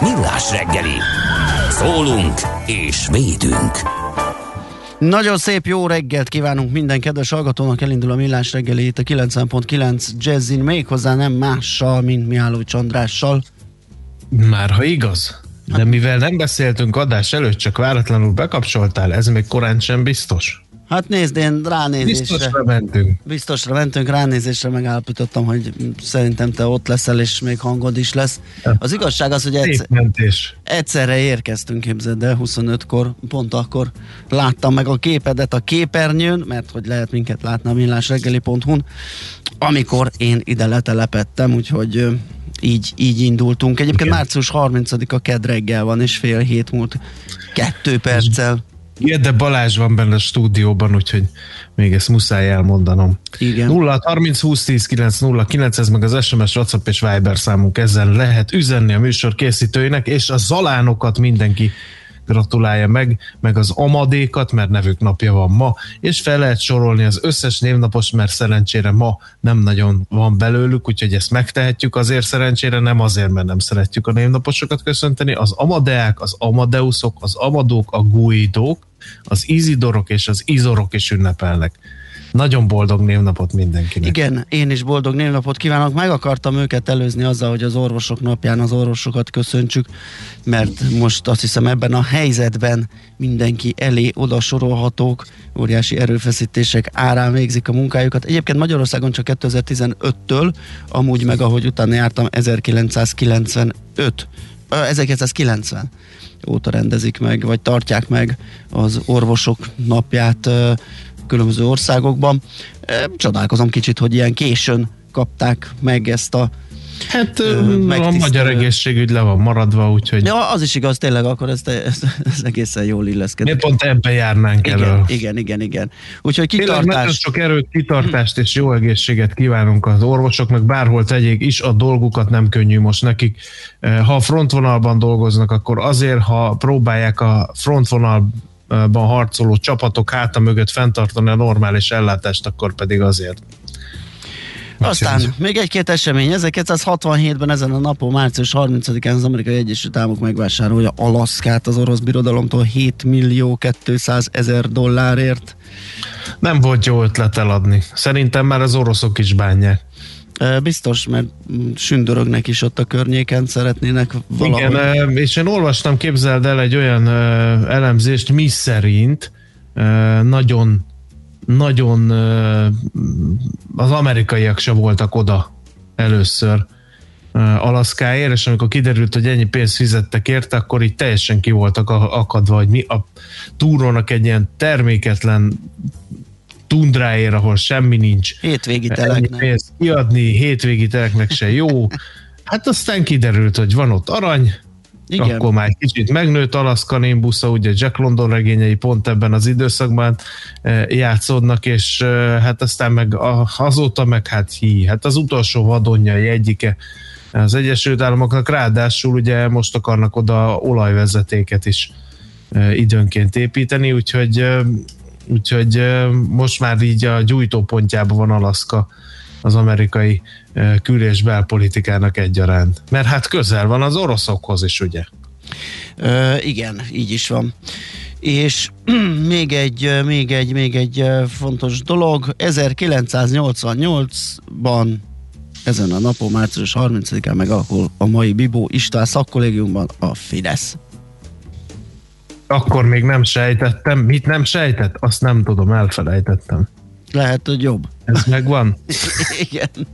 Millás reggeli. Szólunk és védünk. Nagyon szép jó reggelt kívánunk minden kedves hallgatónak, elindul a millás reggeli itt a 90.9 Jazzin, méghozzá nem mással, mint Mihálovics Andrással. Már ha igaz. De mivel nem beszéltünk adás előtt, csak váratlanul bekapcsoltál, ez még korán sem biztos. Hát nézd, én ránézésre, Biztosra mentünk. biztosra mentünk, ránézésre megállapítottam, hogy szerintem te ott leszel, és még hangod is lesz. Az igazság az, hogy egyszer, egyszerre érkeztünk, képzeld el, 25-kor, pont akkor láttam meg a képedet a képernyőn, mert hogy lehet minket látni a millásreggeli.hu-n, amikor én ide letelepettem, úgyhogy így, így indultunk. Egyébként Igen. március 30-a kedd reggel van, és fél hét múlt kettő perccel. Igen, de Balázs van benne a stúdióban, úgyhogy még ezt muszáj elmondanom. Igen. 0 30 20 10 9 0 9, ez meg az SMS, WhatsApp és Viber számunk, ezzel lehet üzenni a műsor készítőinek, és a zalánokat mindenki gratulálja meg, meg az amadékat, mert nevük napja van ma, és fel lehet sorolni az összes névnapos, mert szerencsére ma nem nagyon van belőlük, úgyhogy ezt megtehetjük azért szerencsére, nem azért, mert nem szeretjük a névnaposokat köszönteni, az amadeák, az amadeusok, az amadók, a guidók, az izidorok és az izorok is ünnepelnek. Nagyon boldog névnapot mindenkinek. Igen, én is boldog névnapot kívánok. Meg akartam őket előzni azzal, hogy az orvosok napján az orvosokat köszöntsük, mert most azt hiszem ebben a helyzetben mindenki elé oda sorolhatók, óriási erőfeszítések árán végzik a munkájukat. Egyébként Magyarországon csak 2015-től, amúgy meg ahogy utána jártam 1995, ö, 1990 óta rendezik meg, vagy tartják meg az orvosok napját különböző országokban. Csodálkozom kicsit, hogy ilyen későn kapták meg ezt a Hát Ö, a megtisztelő. magyar egészségügy le van maradva, úgyhogy Ja, az is igaz, tényleg akkor ez, ez, ez egészen jól illeszkedik. miért pont ebbe járnánk Igen, elő? igen, igen, igen. Úgyhogy Tényleg nagyon kitartás. sok erőt, kitartást és jó egészséget kívánunk az orvosoknak, bárhol tegyék is, a dolgukat nem könnyű most nekik. Ha a frontvonalban dolgoznak, akkor azért, ha próbálják a frontvonalban harcoló csapatok háta mögött fenntartani a normális ellátást, akkor pedig azért. Aztán még egy-két esemény. 1967-ben ezen a napon, március 30-án az Amerikai Egyesült Államok megvásárolja Alaszkát az orosz birodalomtól 7 millió 200 ezer dollárért. Nem volt jó ötlet eladni. Szerintem már az oroszok is bánják. Biztos, mert mm, sündörögnek is ott a környéken, szeretnének valahogy. Igen, és én olvastam, képzeld el egy olyan elemzést, mi szerint nagyon nagyon az amerikaiak se voltak oda először Alaszkáért, és amikor kiderült, hogy ennyi pénzt fizettek érte, akkor így teljesen ki voltak akadva, hogy mi a túrónak egy ilyen terméketlen tundráért, ahol semmi nincs. Hétvégi teleknek. Kiadni, hétvégi teleknek se jó. Hát aztán kiderült, hogy van ott arany, igen. Akkor már egy kicsit megnőtt Alaska Nimbusza, ugye Jack London regényei pont ebben az időszakban játszódnak, és hát aztán meg azóta meg hát hí, hát az utolsó vadonjai egyike az Egyesült Államoknak, ráadásul ugye most akarnak oda olajvezetéket is időnként építeni, úgyhogy, úgyhogy most már így a gyújtópontjában van Alaszka az amerikai kül- és belpolitikának egyaránt. Mert hát közel van az oroszokhoz is, ugye? Ö, igen, így is van. És még egy, még egy, még egy fontos dolog, 1988-ban ezen a napon, március 30-án megalakul a mai Bibó István szakkollégiumban a Fidesz. Akkor még nem sejtettem. Mit nem sejtett? Azt nem tudom, elfelejtettem. Lehet, hogy jobb. Ez megvan? Igen.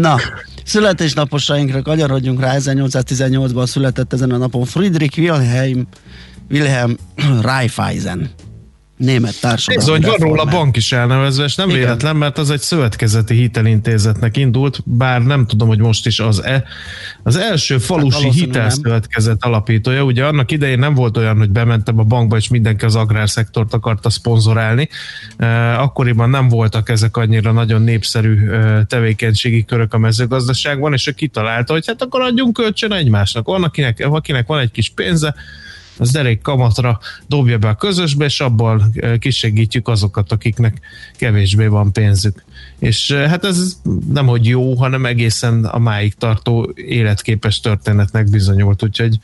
Na, születésnaposainkra kanyarodjunk rá. 1818-ban született ezen a napon Friedrich Wilhelm Wilhelm Raiffeisen német társadalmi Bizony, van róla bank is elnevezve, és nem Igen. véletlen, mert az egy szövetkezeti hitelintézetnek indult, bár nem tudom, hogy most is az-e. Az első falusi hát hitelszövetkezet alapítója, ugye annak idején nem volt olyan, hogy bementem a bankba, és mindenki az agrárszektort akarta szponzorálni. Akkoriban nem voltak ezek annyira nagyon népszerű tevékenységi körök a mezőgazdaságban, és ő kitalálta, hogy hát akkor adjunk kölcsön egymásnak. Van, akinek, akinek van egy kis pénze, az derék kamatra dobja be a közösbe, és abból kisegítjük azokat, akiknek kevésbé van pénzük. És hát ez nem hogy jó, hanem egészen a máig tartó életképes történetnek bizonyult, úgyhogy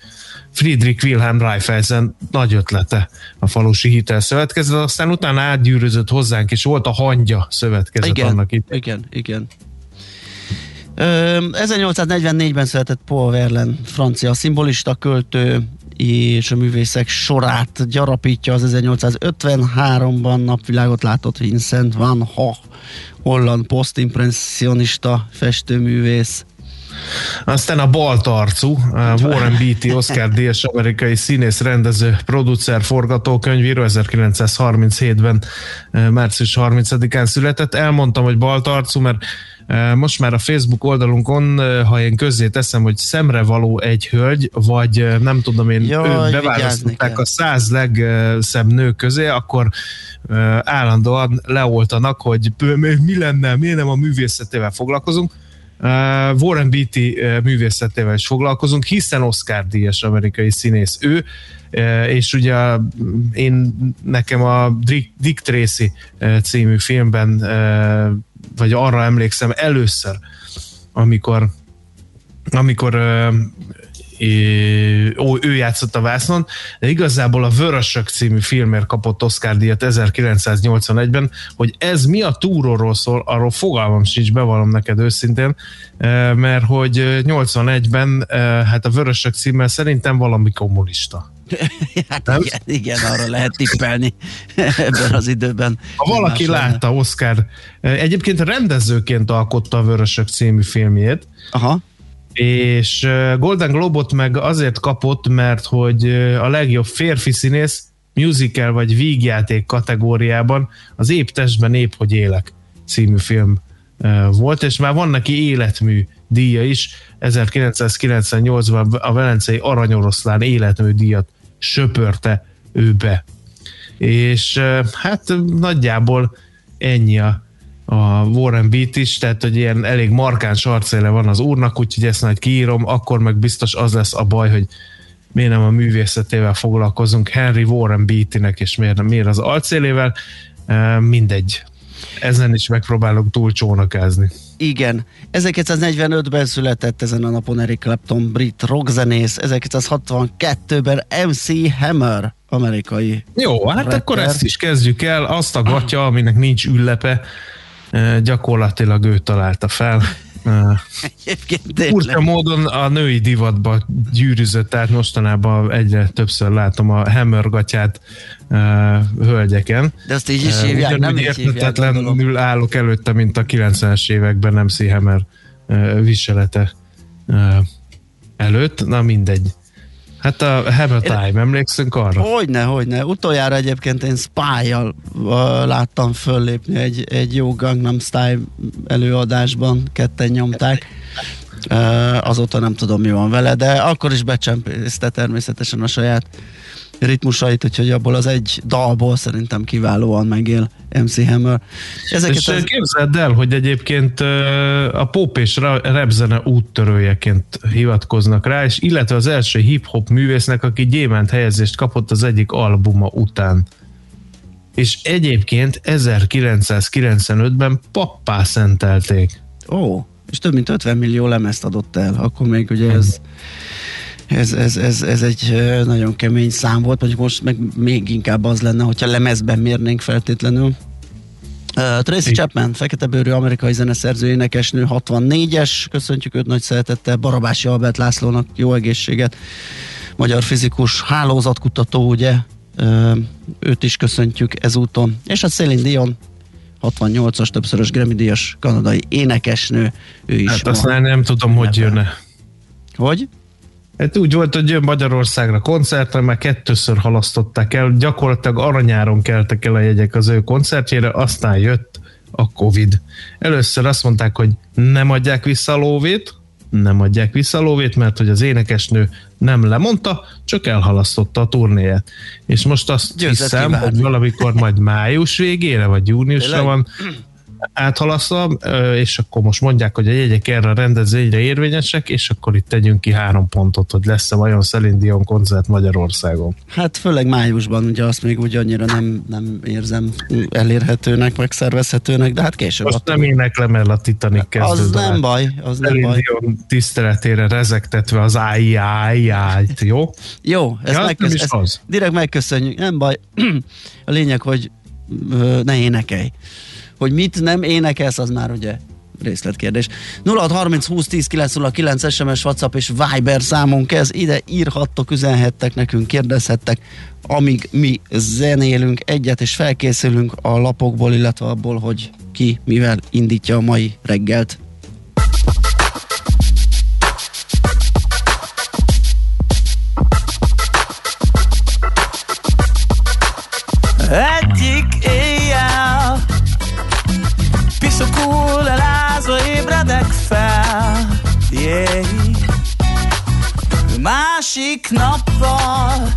Friedrich Wilhelm Raiffeisen nagy ötlete a falusi hitelszövetkezet, aztán utána átgyűrözött hozzánk, és volt a hangya szövetkezet igen, annak itt. Igen, igen. 1844-ben született Paul Verlaine, francia szimbolista költő, és a művészek sorát gyarapítja az 1853-ban napvilágot látott Vincent van Gogh, holland posztimpressionista festőművész. Aztán a baltarcú, Warren Beatty, Oscar Díjas amerikai színész, rendező, producer, forgatókönyvíró 1937-ben március 30-án született. Elmondtam, hogy baltarcú, mert most már a Facebook oldalunkon, ha én közzé teszem, hogy szemre való egy hölgy, vagy nem tudom én, Jaj, beválasztották a száz legszebb nő közé, akkor állandóan leoltanak, hogy mi lenne, miért nem a művészetével foglalkozunk. Warren Beatty művészetével is foglalkozunk, hiszen Oscar díjas amerikai színész ő, és ugye én nekem a Dick Tracy című filmben vagy arra emlékszem először, amikor amikor ó, ő játszott a vásznon, de igazából a Vörösök című filmért kapott Oscar díjat 1981-ben, hogy ez mi a túróról szól, arról fogalmam sincs, bevallom neked őszintén, mert hogy 81-ben hát a Vörösök címmel szerintem valami kommunista. hát igen, igen, arra lehet tippelni ebben az időben. Ha valaki látta Oscar, egyébként rendezőként alkotta a Vörösök című filmjét, Aha és Golden Globot meg azért kapott, mert hogy a legjobb férfi színész musical vagy vígjáték kategóriában az Épp testben épp, hogy élek című film volt, és már van neki életmű díja is. 1998-ban a Velencei Aranyoroszlán életmű díjat söpörte ő be. És hát nagyjából ennyi a a Warren Beat is, tehát hogy ilyen elég markáns arcéle van az úrnak, úgyhogy ezt majd kiírom, akkor meg biztos az lesz a baj, hogy miért nem a művészetével foglalkozunk, Henry Warren Beattynek, és miért, miért az arcélével, mindegy. Ezen is megpróbálok túl csónakázni. Igen. 1945-ben született ezen a napon Eric Clapton, brit rockzenész, 1962-ben MC Hammer, amerikai Jó, hát rapper. akkor ezt is kezdjük el. Azt a gatya, aminek nincs üllepe, gyakorlatilag ő találta fel. Furcsa módon a női divatba gyűrűzött, tehát mostanában egyre többször látom a hammergatyát uh, hölgyeken. De azt így is Uh, hívják, nem ugyanúgy így hívják, értetetlenül állok előtte, mint a 90-es években nem Hammer uh, viselete uh, előtt. Na mindegy. Hát a Hammer Time, emlékszünk arra? Hogyne, hogyne. Utoljára egyébként én Spy-jal uh, láttam föllépni egy, egy jó Gangnam Style előadásban, ketten nyomták. Uh, azóta nem tudom, mi van vele, de akkor is becsempészte természetesen a saját ritmusait, úgyhogy abból az egy dalból szerintem kiválóan megél MC Hammer. Ezeket És az... képzeld el, hogy egyébként ö, a pop és ra- repzene úttörőjeként hivatkoznak rá, és illetve az első hip-hop művésznek, aki gyémánt helyezést kapott az egyik albuma után. És egyébként 1995-ben pappá szentelték. Ó, és több mint 50 millió lemezt adott el, akkor még ugye ez, ez, ez, ez, ez egy nagyon kemény szám volt, mondjuk most meg még inkább az lenne, hogyha lemezben mérnénk feltétlenül. Uh, Tracy Chapman, feketebőrű amerikai zeneszerző, énekesnő, 64-es, köszöntjük őt nagy szeretettel, Barabási Albert Lászlónak jó egészséget, magyar fizikus, hálózatkutató, ugye, uh, őt is köszöntjük ezúton, és a Celine Dion, 68-as többszörös Grammy-díjas kanadai énekesnő, ő is Hát aztán nem tudom, hogy jönne. Hogy? Hát úgy volt, hogy jön Magyarországra koncertre, már kettőször halasztották el, gyakorlatilag aranyáron keltek el a jegyek az ő koncertjére, aztán jött a Covid. Először azt mondták, hogy nem adják vissza a lóvét, nem adják vissza a lóvét, mert hogy az énekesnő nem lemondta, csak elhalasztotta a turnéját. És most azt Győzött hiszem, kivárni. hogy valamikor majd május végére, vagy júniusra Tényleg? van áthalasztva, ö, és akkor most mondják, hogy a jegyek erre a rendezvényre érvényesek, és akkor itt tegyünk ki három pontot, hogy lesz-e vajon Celine Dion koncert Magyarországon. Hát főleg májusban, ugye azt még úgy annyira nem, nem érzem elérhetőnek, meg szervezhetőnek, de hát később. Most attól- nem éneklem el a Titanic kezdő az nem baj, az nem Celine baj. Dion tiszteletére rezegtetve az áj, áj, ájt, jó? Jó, ezt, Ja, megkösz- nem ezt az. direkt megköszönjük, nem baj. A lényeg, hogy ne énekelj. Hogy mit nem énekelsz, az már ugye részletkérdés. 0630 20 10 909 SMS, WhatsApp és Viber számunk ez. Ide írhattok, üzenhettek nekünk, kérdezhettek, amíg mi zenélünk egyet, és felkészülünk a lapokból, illetve abból, hogy ki mivel indítja a mai reggelt. Piszokul elázva ébredek fel yeah. Másik nappal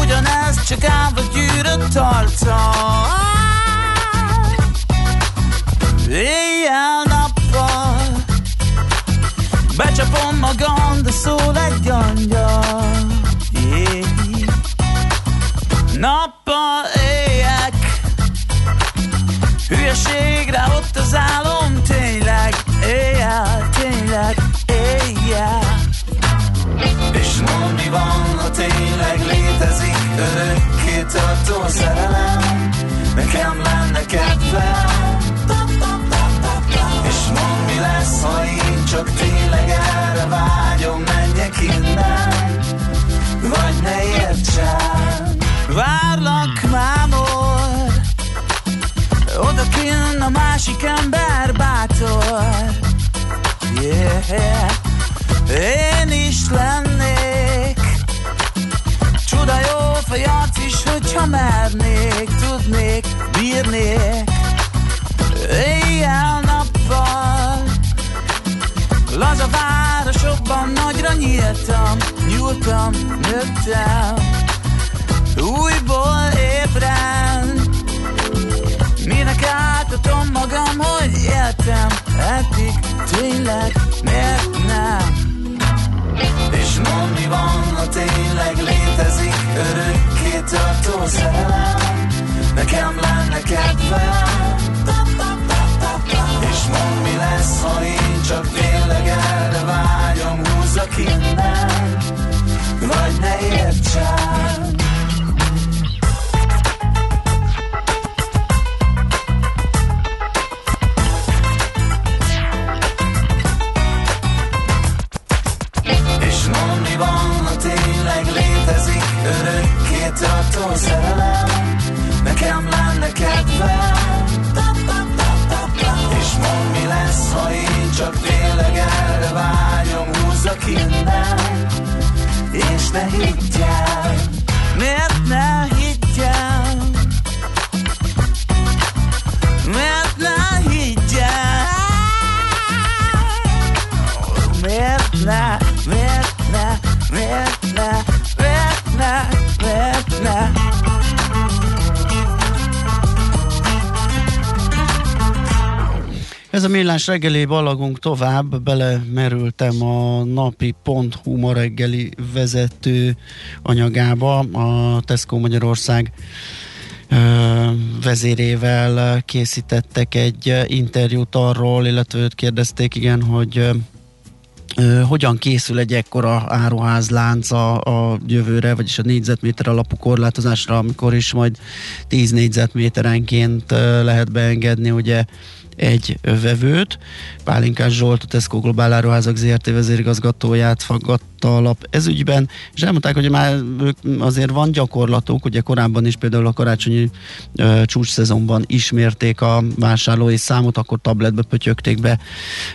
Ugyanez csak állva gyűrött arccal Éjjel-nappal Becsapom magam, de szól egy angyal yeah. Nappal éjek Hülyeségre ott az álom Tényleg, éjjel, tényleg, éjjel. És mondd mi van, ha tényleg létezik Örökké tartó szerelem Nekem lenne kedvem. És mondd mi lesz, ha én csak tényleg erre vágyom Menjek innen vagy ne értsen. Várlak a másik ember bátor. Yeah. Én is lennék. Csuda jó fejat is, hogyha mernék Tudnék, bírnék. Éjjel-nappal Laza városokban nagyra nyíltam, nyúltam, nőttem, ha tényleg létezik örökké tartó szerelem, nekem lenne kedvem. És mondd mi lesz, ha én csak tényleg erre vágyom Húzzak innen, vagy ne értsen reggeli ballagunk tovább, belemerültem a napi.hu ma reggeli vezető anyagába, a Tesco Magyarország vezérével készítettek egy interjút arról, illetve őt kérdezték, igen, hogy hogyan készül egy ekkora áruházlánc a, a jövőre, vagyis a négyzetméter alapú korlátozásra, amikor is majd 10 négyzetméterenként lehet beengedni, ugye egy vevőt. Pálinkás Zsolt, a Tesco Globál Áruházak ZRT vezérigazgatóját faggatta alap ezügyben, és elmondták, hogy már azért van gyakorlatuk, ugye korábban is például a karácsonyi ö, csúcs szezonban ismérték a vásárlói számot, akkor tabletbe pötyögték be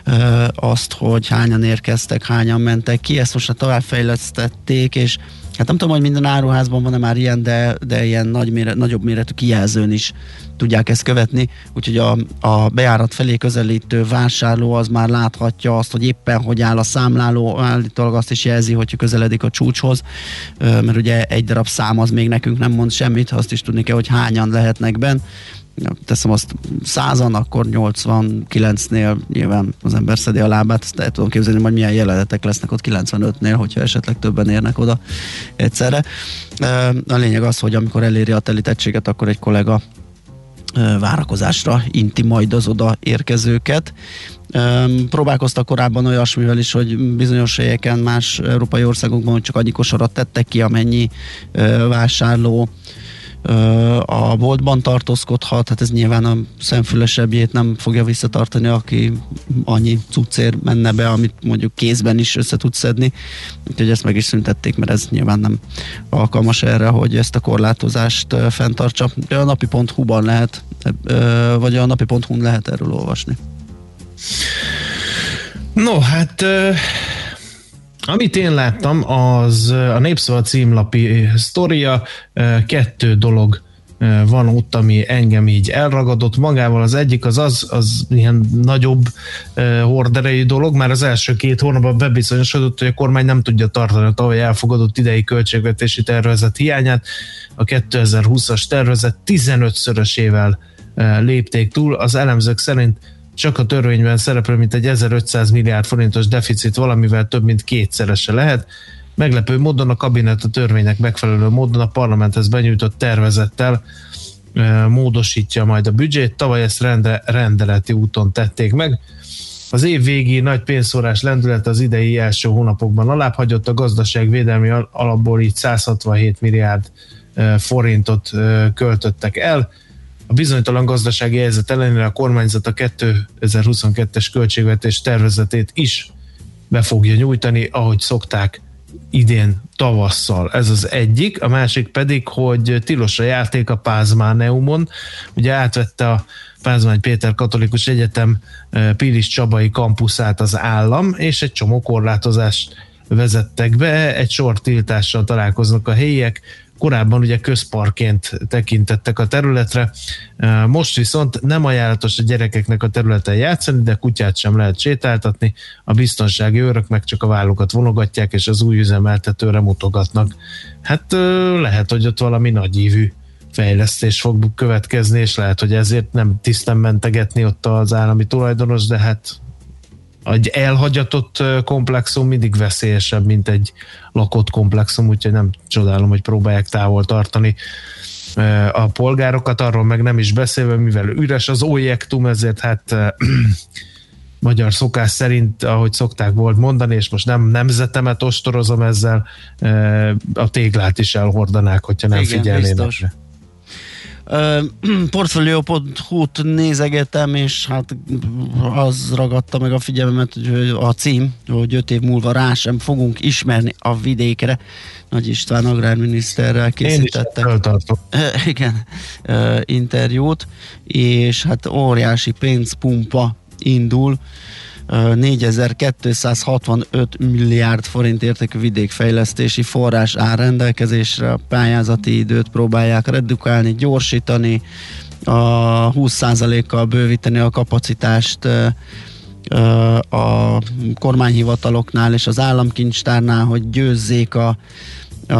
ö, azt, hogy hányan érkeztek, hányan mentek ki, ezt most továbbfejlesztették, és Hát nem tudom, hogy minden áruházban van-e már ilyen, de, de ilyen nagy méret, nagyobb méretű kijelzőn is tudják ezt követni, úgyhogy a, a bejárat felé közelítő vásárló az már láthatja azt, hogy éppen hogy áll a számláló, állítólag azt is jelzi, hogy közeledik a csúcshoz, mert ugye egy darab szám az még nekünk nem mond semmit, azt is tudni kell, hogy hányan lehetnek benn, teszem azt százan, akkor 89-nél nyilván az ember szedi a lábát, azt el tudom képzelni, hogy milyen jelenetek lesznek ott 95-nél, hogyha esetleg többen érnek oda egyszerre. A lényeg az, hogy amikor eléri a telítettséget, akkor egy kollega várakozásra inti majd az oda érkezőket. Próbálkoztak korábban olyasmivel is, hogy bizonyos helyeken más európai országokban csak annyi kosarat tettek ki, amennyi vásárló a boltban tartózkodhat, hát ez nyilván a szemfülesebbjét nem fogja visszatartani, aki annyi cuccér menne be, amit mondjuk kézben is össze tud szedni, úgyhogy ezt meg is szüntették, mert ez nyilván nem alkalmas erre, hogy ezt a korlátozást fenntartsa. A napi.hu-ban lehet, vagy a napi.hu-n lehet erről olvasni. No, hát amit én láttam, az a Népszava címlapi sztoria, kettő dolog van ott, ami engem így elragadott magával. Az egyik az az, az ilyen nagyobb horderejű dolog, már az első két hónapban bebizonyosodott, hogy a kormány nem tudja tartani a tavaly elfogadott idei költségvetési tervezet hiányát. A 2020-as tervezet 15-szörösével lépték túl. Az elemzők szerint csak a törvényben szereplő, mint egy 1500 milliárd forintos deficit valamivel több mint kétszerese lehet. Meglepő módon a kabinet a törvénynek megfelelő módon a parlamenthez benyújtott tervezettel módosítja majd a büdzsét. Tavaly ezt rendre, rendeleti úton tették meg. Az év végi nagy pénzszórás lendület az idei első hónapokban alábbhagyott, a gazdaságvédelmi alapból így 167 milliárd forintot költöttek el a bizonytalan gazdasági helyzet ellenére a kormányzat a 2022-es költségvetés tervezetét is be fogja nyújtani, ahogy szokták idén tavasszal. Ez az egyik. A másik pedig, hogy tilos a játék a Pázmáneumon. Ugye átvette a Pázmány Péter Katolikus Egyetem eh, Pilis Csabai kampuszát az állam, és egy csomó korlátozást vezettek be, egy sor tiltással találkoznak a helyiek, korábban ugye közparként tekintettek a területre, most viszont nem ajánlatos a gyerekeknek a területen játszani, de kutyát sem lehet sétáltatni, a biztonsági őrök meg csak a vállukat vonogatják, és az új üzemeltetőre mutogatnak. Hát lehet, hogy ott valami nagyívű fejlesztés fog következni, és lehet, hogy ezért nem tisztán mentegetni ott az állami tulajdonos, de hát egy elhagyatott komplexum mindig veszélyesebb, mint egy lakott komplexum, úgyhogy nem csodálom, hogy próbálják távol tartani a polgárokat, arról meg nem is beszélve, mivel üres az objektum, ezért hát magyar szokás szerint, ahogy szokták volt mondani, és most nem nemzetemet ostorozom ezzel, a téglát is elhordanák, hogyha nem Igen, figyelnének. Biztos. Portfolio.hu-t nézegetem, és hát az ragadta meg a figyelmemet, hogy a cím, hogy öt év múlva rá sem fogunk ismerni a vidékre. Nagy István agrárminiszterrel készítettek. Igen, interjút, és hát óriási pénzpumpa indul 4265 milliárd forint értékű vidékfejlesztési forrás áll rendelkezésre, a pályázati időt próbálják redukálni, gyorsítani, a 20%-kal bővíteni a kapacitást a kormányhivataloknál és az államkincstárnál, hogy győzzék a, a,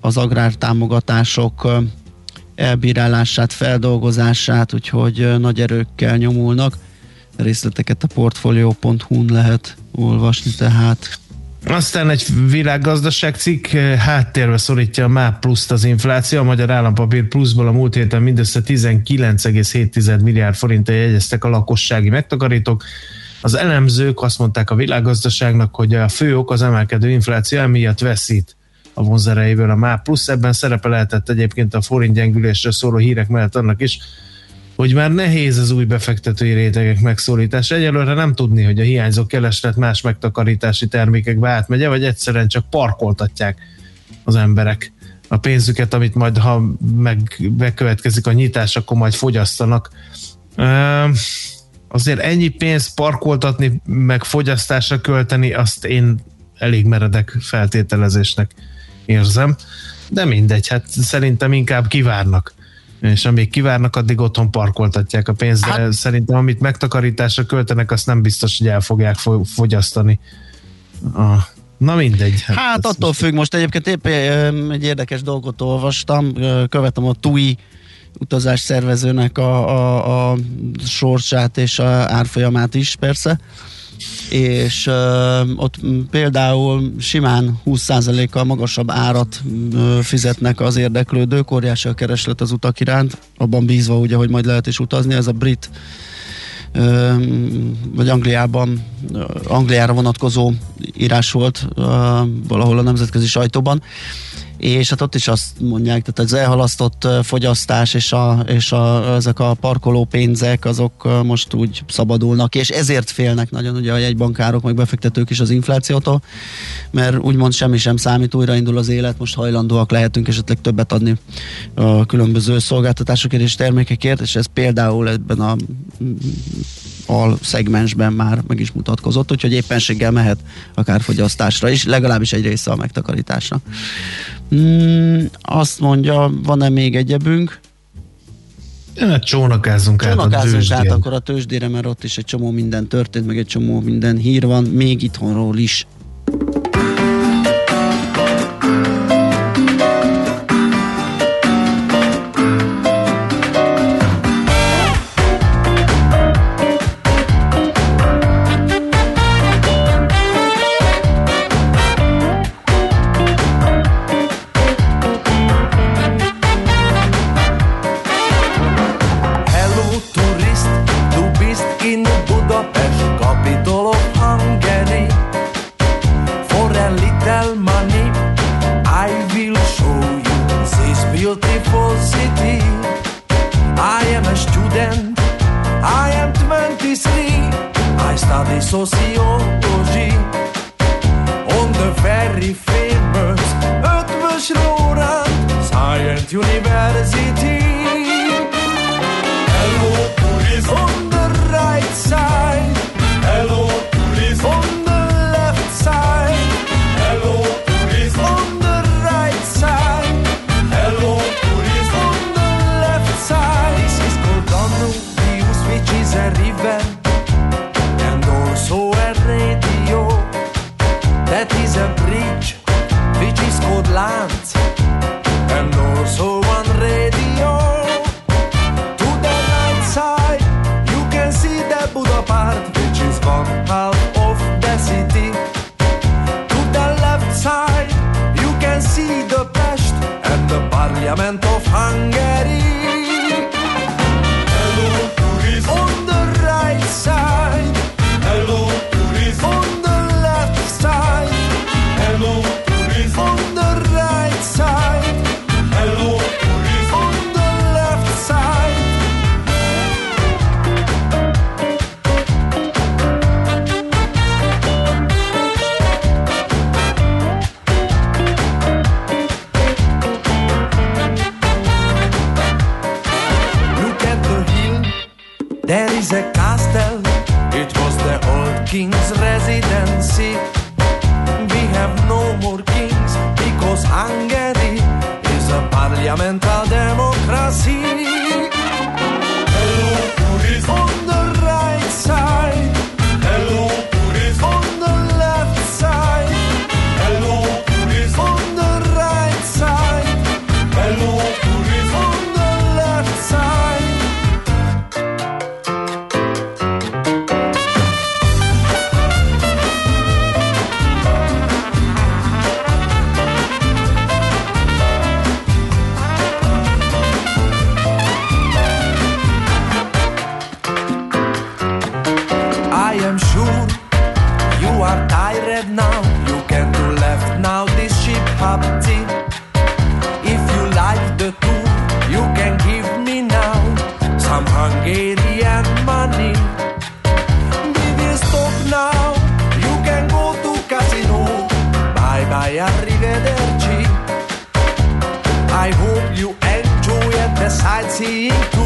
az agrártámogatások elbírálását, feldolgozását, úgyhogy nagy erőkkel nyomulnak részleteket a portfolio.hu-n lehet olvasni, tehát aztán egy világgazdaság cikk eh, háttérbe szorítja a MÁP pluszt az infláció. A Magyar Állampapír pluszból a múlt héten mindössze 19,7 milliárd forintra jegyeztek a lakossági megtakarítók. Az elemzők azt mondták a világgazdaságnak, hogy a fő ok az emelkedő infláció emiatt veszít a vonzerejéből a MÁP plusz. Ebben szerepe lehetett egyébként a forint gyengülésre szóló hírek mellett annak is, hogy már nehéz az új befektetői rétegek megszólítása. Egyelőre nem tudni, hogy a hiányzó kereslet más megtakarítási termékekbe átmegye, vagy egyszerűen csak parkoltatják az emberek a pénzüket, amit majd, ha meg, bekövetkezik a nyitás, akkor majd fogyasztanak. Azért ennyi pénzt parkoltatni, meg fogyasztásra költeni, azt én elég meredek feltételezésnek érzem. De mindegy, hát szerintem inkább kivárnak és amíg kivárnak, addig otthon parkoltatják a pénzt, de hát, szerintem amit megtakarításra költenek, azt nem biztos, hogy el fogják fogyasztani. A, na mindegy. Hát, hát attól most... függ, most egyébként épp egy érdekes dolgot olvastam, követem a TUI utazás szervezőnek a, a, a sorsát és a árfolyamát is persze, és uh, ott például simán 20%-kal magasabb árat uh, fizetnek az érdeklődők, óriási a kereslet az utak iránt, abban bízva ugye, hogy majd lehet is utazni, ez a brit vagy Angliában, Angliára vonatkozó írás volt valahol a nemzetközi sajtóban, és hát ott is azt mondják, tehát az elhalasztott fogyasztás és, a, és a, ezek a parkoló pénzek azok most úgy szabadulnak, és ezért félnek nagyon ugye a jegybankárok, meg befektetők is az inflációtól, mert úgymond semmi sem számít, újraindul az élet, most hajlandóak lehetünk esetleg többet adni a különböző szolgáltatásokért és termékekért, és ez például ebben a al szegmensben már meg is mutatkozott, úgyhogy éppenséggel mehet akár fogyasztásra is, legalábbis egy része a megtakarításra. Mm, azt mondja, van-e még egyebünk? Ja, csónakázzunk, csónakázzunk át, át akkor a tőzsdére, mert ott is egy csomó minden történt, meg egy csomó minden hír van, még itthonról is Bye arrivederci. I hope you enjoyed the sightseeing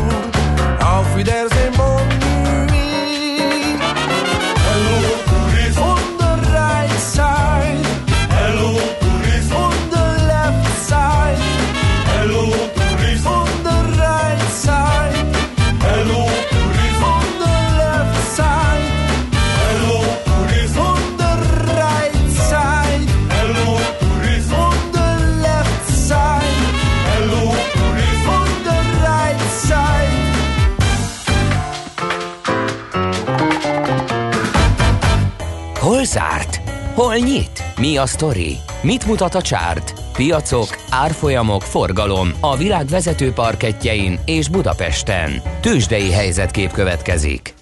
Hol nyit? Mi a sztori? Mit mutat a csárt? Piacok, árfolyamok, forgalom a világ vezető parketjein és Budapesten. Tősdei helyzetkép következik.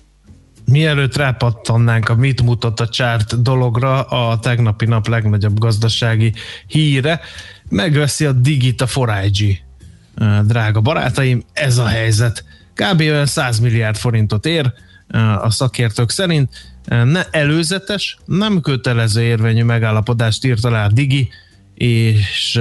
Mielőtt rápattannánk a mit mutat a csárt dologra, a tegnapi nap legnagyobb gazdasági híre, megveszi a Digita 4 Drága barátaim, ez a helyzet. Kb. olyan 100 milliárd forintot ér a szakértők szerint. Ne előzetes, nem kötelező érvényű megállapodást írt alá Digi, és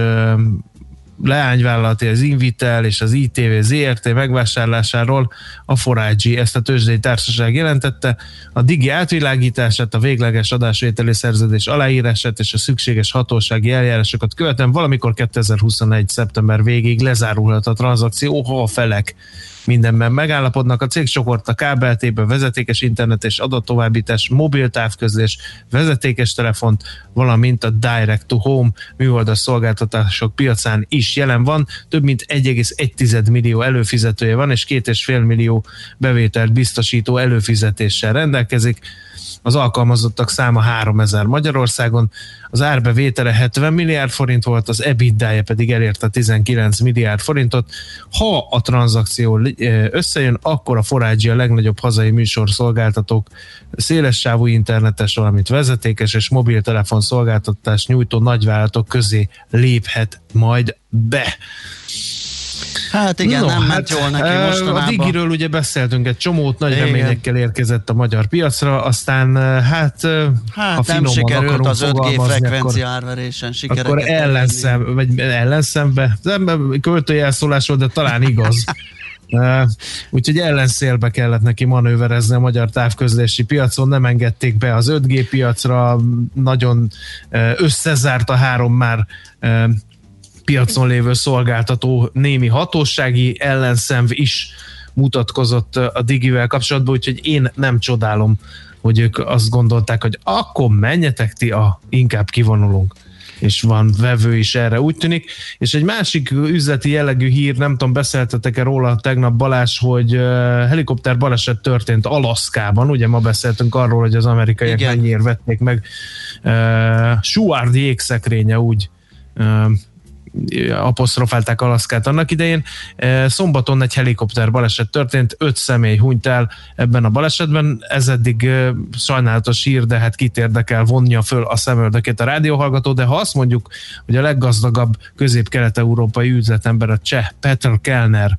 leányvállalati az Invitel és az ITV ZRT megvásárlásáról a Forage ezt a tőzsdei társaság jelentette. A digi átvilágítását, a végleges adásvételi szerződés aláírását és a szükséges hatósági eljárásokat követően valamikor 2021. szeptember végig lezárulhat a tranzakció, ha a felek mindenben megállapodnak. A cégcsoport a kábeltében vezetékes internet és adattovábbítás, mobil távközlés, vezetékes telefont, valamint a Direct to Home műholdas szolgáltatások piacán is jelen van. Több mint 1,1 millió előfizetője van, és 2,5 millió bevételt biztosító előfizetéssel rendelkezik az alkalmazottak száma 3000 Magyarországon, az árbevétele 70 milliárd forint volt, az EBITDA-ja pedig elérte 19 milliárd forintot. Ha a tranzakció összejön, akkor a Forágyi a legnagyobb hazai műsorszolgáltatók szélessávú internetes, valamint vezetékes és mobiltelefon szolgáltatást nyújtó nagyvállalatok közé léphet majd be. Hát igen, no, nem ment hát, jól neki mostanában. A Digiről ugye beszéltünk egy csomót, nagy igen. reményekkel érkezett a magyar piacra, aztán hát, hát ha nem sikerült az 5G frekvencia árverésen Akkor ellenszem, vagy ellenszembe, költőjelszólás volt, de talán igaz. Uh, úgyhogy ellenszélbe kellett neki manőverezni a magyar távközlési piacon, nem engedték be az 5G piacra, nagyon összezárt a három már piacon lévő szolgáltató némi hatósági ellenszemv is mutatkozott a Digivel kapcsolatban, úgyhogy én nem csodálom, hogy ők azt gondolták, hogy akkor menjetek ti, a, inkább kivonulunk és van vevő is erre, úgy tűnik. És egy másik üzleti jellegű hír, nem tudom, beszéltetek-e róla tegnap Balázs, hogy helikopter baleset történt Alaszkában, ugye ma beszéltünk arról, hogy az amerikaiak Igen. mennyiért vették meg uh, Suárd jégszekrénye úgy uh, apostrofálták Alaszkát annak idején. E, szombaton egy helikopter baleset történt, öt személy hunyt el ebben a balesetben. Ez eddig e, sajnálatos hír, de hát kit érdekel, vonja föl a szemöldökét a rádióhallgató, de ha azt mondjuk, hogy a leggazdagabb közép-kelet-európai üzletember a cseh Petr Kellner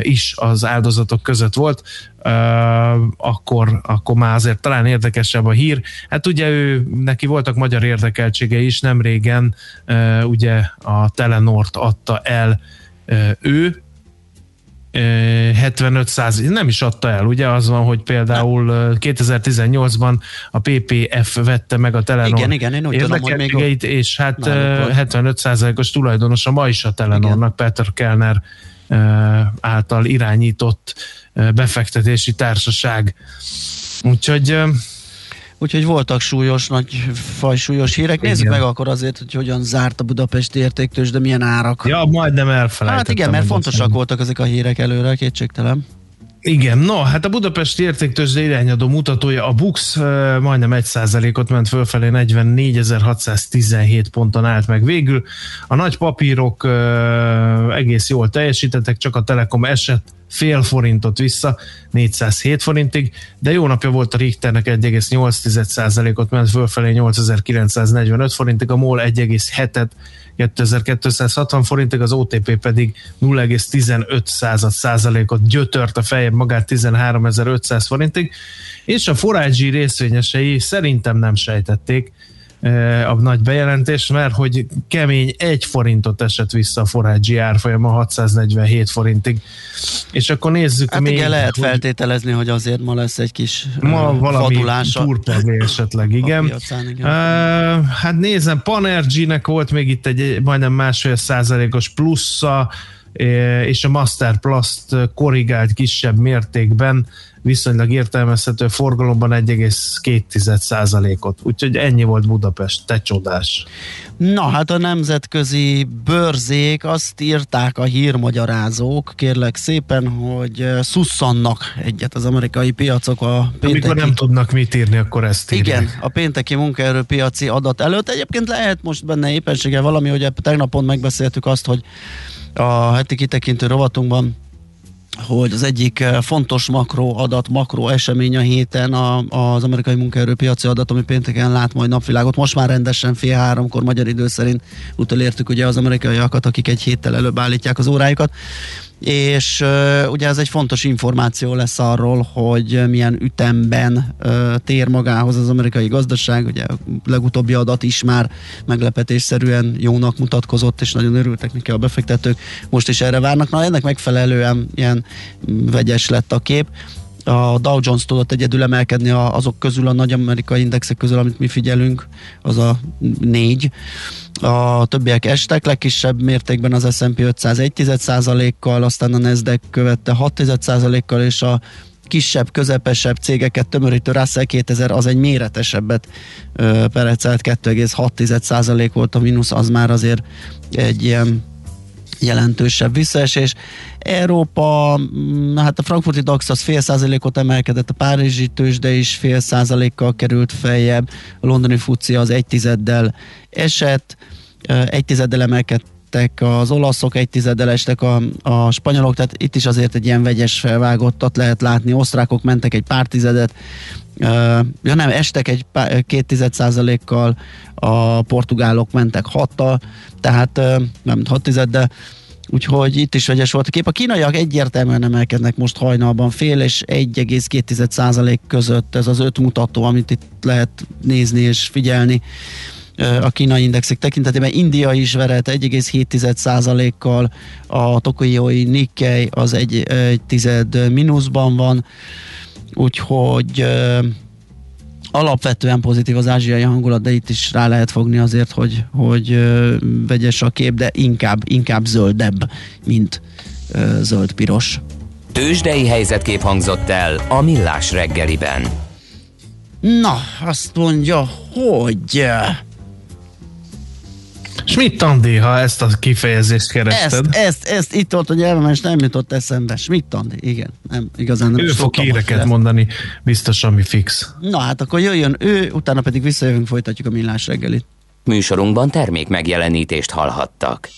is az áldozatok között volt, akkor, akkor már azért talán érdekesebb a hír. Hát ugye ő, neki voltak magyar érdekeltsége is, nem régen ugye a Telenort adta el ő, 75 nem is adta el, ugye az van, hogy például 2018-ban a PPF vette meg a Telenor Igen, igen, én úgy tudom, hogy még és hát Náluk van. 75%-os tulajdonosa ma is a Telenornak, Peter Kellner által irányított befektetési társaság. Úgyhogy Úgyhogy voltak súlyos, nagy fajsúlyos hírek. Nézzük Igen. meg akkor azért, hogy hogyan zárt a budapesti értéktős, de milyen árak. ja, majdnem elfelejtettem. hát igen, mert fontosak voltak ezek a hírek előre, kétségtelen. Igen, no, hát a Budapesti értéktőzsde irányadó mutatója, a BUX uh, majdnem 1%-ot ment fölfelé, 44.617 ponton állt meg végül. A nagy papírok uh, egész jól teljesítettek, csak a Telekom esett fél forintot vissza, 407 forintig, de jó napja volt a Richternek 1,8%-ot ment fölfelé 8945 forintig, a MOL 1,7-et 2260 forintig, az OTP pedig 0,15 század százalékot gyötört a fejebb magát 13500 forintig, és a Forágyi részvényesei szerintem nem sejtették a nagy bejelentés, mert hogy kemény egy forintot esett vissza a Forágyi árfolyama 647 forintig. És akkor nézzük Hát még, igen, lehet hogy feltételezni, hogy azért ma lesz egy kis ma valami fadulása esetleg, igen. piacán, igen. Uh, hát nézem, Panergy-nek volt még itt egy majdnem másfél százalékos plusza, és a Master Plast korrigált kisebb mértékben, viszonylag értelmezhető forgalomban 1,2 százalékot. Úgyhogy ennyi volt Budapest, te csodás. Na hát a nemzetközi bőrzék azt írták a hírmagyarázók, kérlek szépen, hogy ö, szusszannak egyet az amerikai piacok a Amikor pénteki nem tudnak mit írni, akkor ezt írják. Igen, a pénteki munkaerőpiaci adat előtt. Egyébként lehet most benne éppenséggel valami, hogy tegnap pont megbeszéltük azt, hogy a heti kitekintő rovatunkban hogy az egyik eh, fontos makro adat, makro esemény a héten a, az amerikai munkaerőpiaci adat, ami pénteken lát majd napvilágot. Most már rendesen fél háromkor magyar idő szerint utolértük ugye az amerikaiakat, akik egy héttel előbb állítják az órájukat és uh, ugye ez egy fontos információ lesz arról, hogy milyen ütemben uh, tér magához az amerikai gazdaság, ugye a legutóbbi adat is már meglepetésszerűen jónak mutatkozott, és nagyon örültek neki a befektetők, most is erre várnak, na ennek megfelelően ilyen vegyes lett a kép, a Dow Jones tudott egyedül emelkedni a- azok közül, a nagy amerikai indexek közül, amit mi figyelünk, az a négy. A többiek estek, legkisebb mértékben az S&P 500 1 kal aztán a Nasdaq követte 6% kal és a kisebb, közepesebb cégeket tömörítő Russell 2000 az egy méretesebbet perecelt, 2,6% volt a mínusz, az már azért egy ilyen jelentősebb visszaesés. Európa, mm, hát a frankfurti DAX az fél százalékot emelkedett, a párizsi tőzsde is fél százalékkal került feljebb, a londoni FUCI az egy tizeddel esett, egy tizeddel emelkedtek az olaszok, egy tizeddel estek a, a spanyolok, tehát itt is azért egy ilyen vegyes felvágottat lehet látni, osztrákok mentek egy pár tizedet, ja nem, estek egy pá- két tized százalékkal, a portugálok mentek hattal, tehát nem hat tized, de úgyhogy itt is vegyes volt a kép. A kínaiak egyértelműen emelkednek most hajnalban fél és 1,2 százalék között ez az öt mutató, amit itt lehet nézni és figyelni a kínai indexek tekintetében. India is verett 1,7 százalékkal, a tokiói Nikkei az egy, egy tized mínuszban van, úgyhogy alapvetően pozitív az ázsiai hangulat, de itt is rá lehet fogni azért, hogy, hogy vegyes a kép, de inkább, inkább zöldebb, mint zöld-piros. Tőzsdei helyzetkép hangzott el a Millás reggeliben. Na, azt mondja, hogy Schmidt Andi, ha ezt a kifejezést kerested. ezt, ezt, ezt itt volt a nyelvem, és nem jutott eszembe. Schmidt Andi, igen, nem, igazán nem ő fog híreket mondani, biztos, ami fix. Na hát akkor jöjjön ő, utána pedig visszajövünk, folytatjuk a millás reggelit. Műsorunkban termék megjelenítést hallhattak.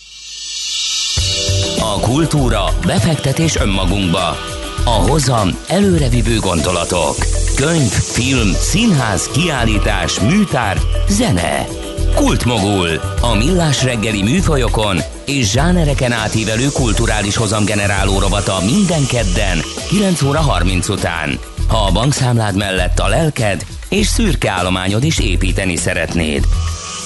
A kultúra, befektetés önmagunkba. A hozam előrevívő gondolatok. Könyv, film, színház, kiállítás, műtár, zene. Kultmogul. A millás reggeli műfajokon és zsánereken átívelő kulturális hozamgeneráló rovata minden kedden 9 óra 30 után. Ha a bankszámlád mellett a lelked és szürke állományod is építeni szeretnéd.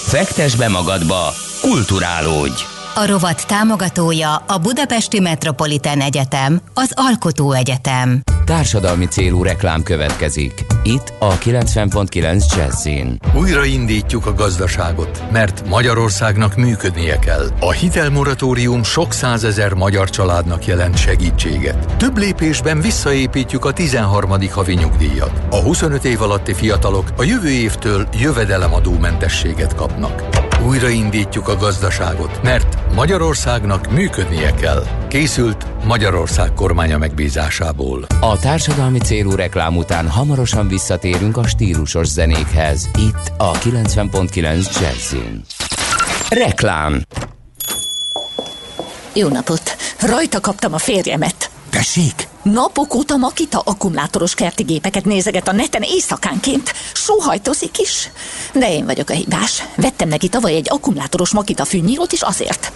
Fektes be magadba, kulturálódj! A rovat támogatója a Budapesti Metropolitán Egyetem, az Alkotó Egyetem. Társadalmi célú reklám következik. Itt a 90.9 Jazzin. Újraindítjuk a gazdaságot, mert Magyarországnak működnie kell. A hitelmoratórium sok százezer magyar családnak jelent segítséget. Több lépésben visszaépítjük a 13. havi nyugdíjat. A 25 év alatti fiatalok a jövő évtől jövedelemadómentességet kapnak. Újraindítjuk a gazdaságot, mert Magyarországnak működnie kell. Készült Magyarország kormánya megbízásából. A társadalmi célú reklám után hamarosan visszatérünk a stílusos zenékhez. Itt a 90.9 Jazzin. Reklám Jó napot! Rajta kaptam a férjemet. Tessék? Napok óta Makita akkumulátoros kerti gépeket nézeget a neten éjszakánként. Sóhajtozik is. De én vagyok a hibás. Vettem neki tavaly egy akkumulátoros Makita fűnyírót is azért.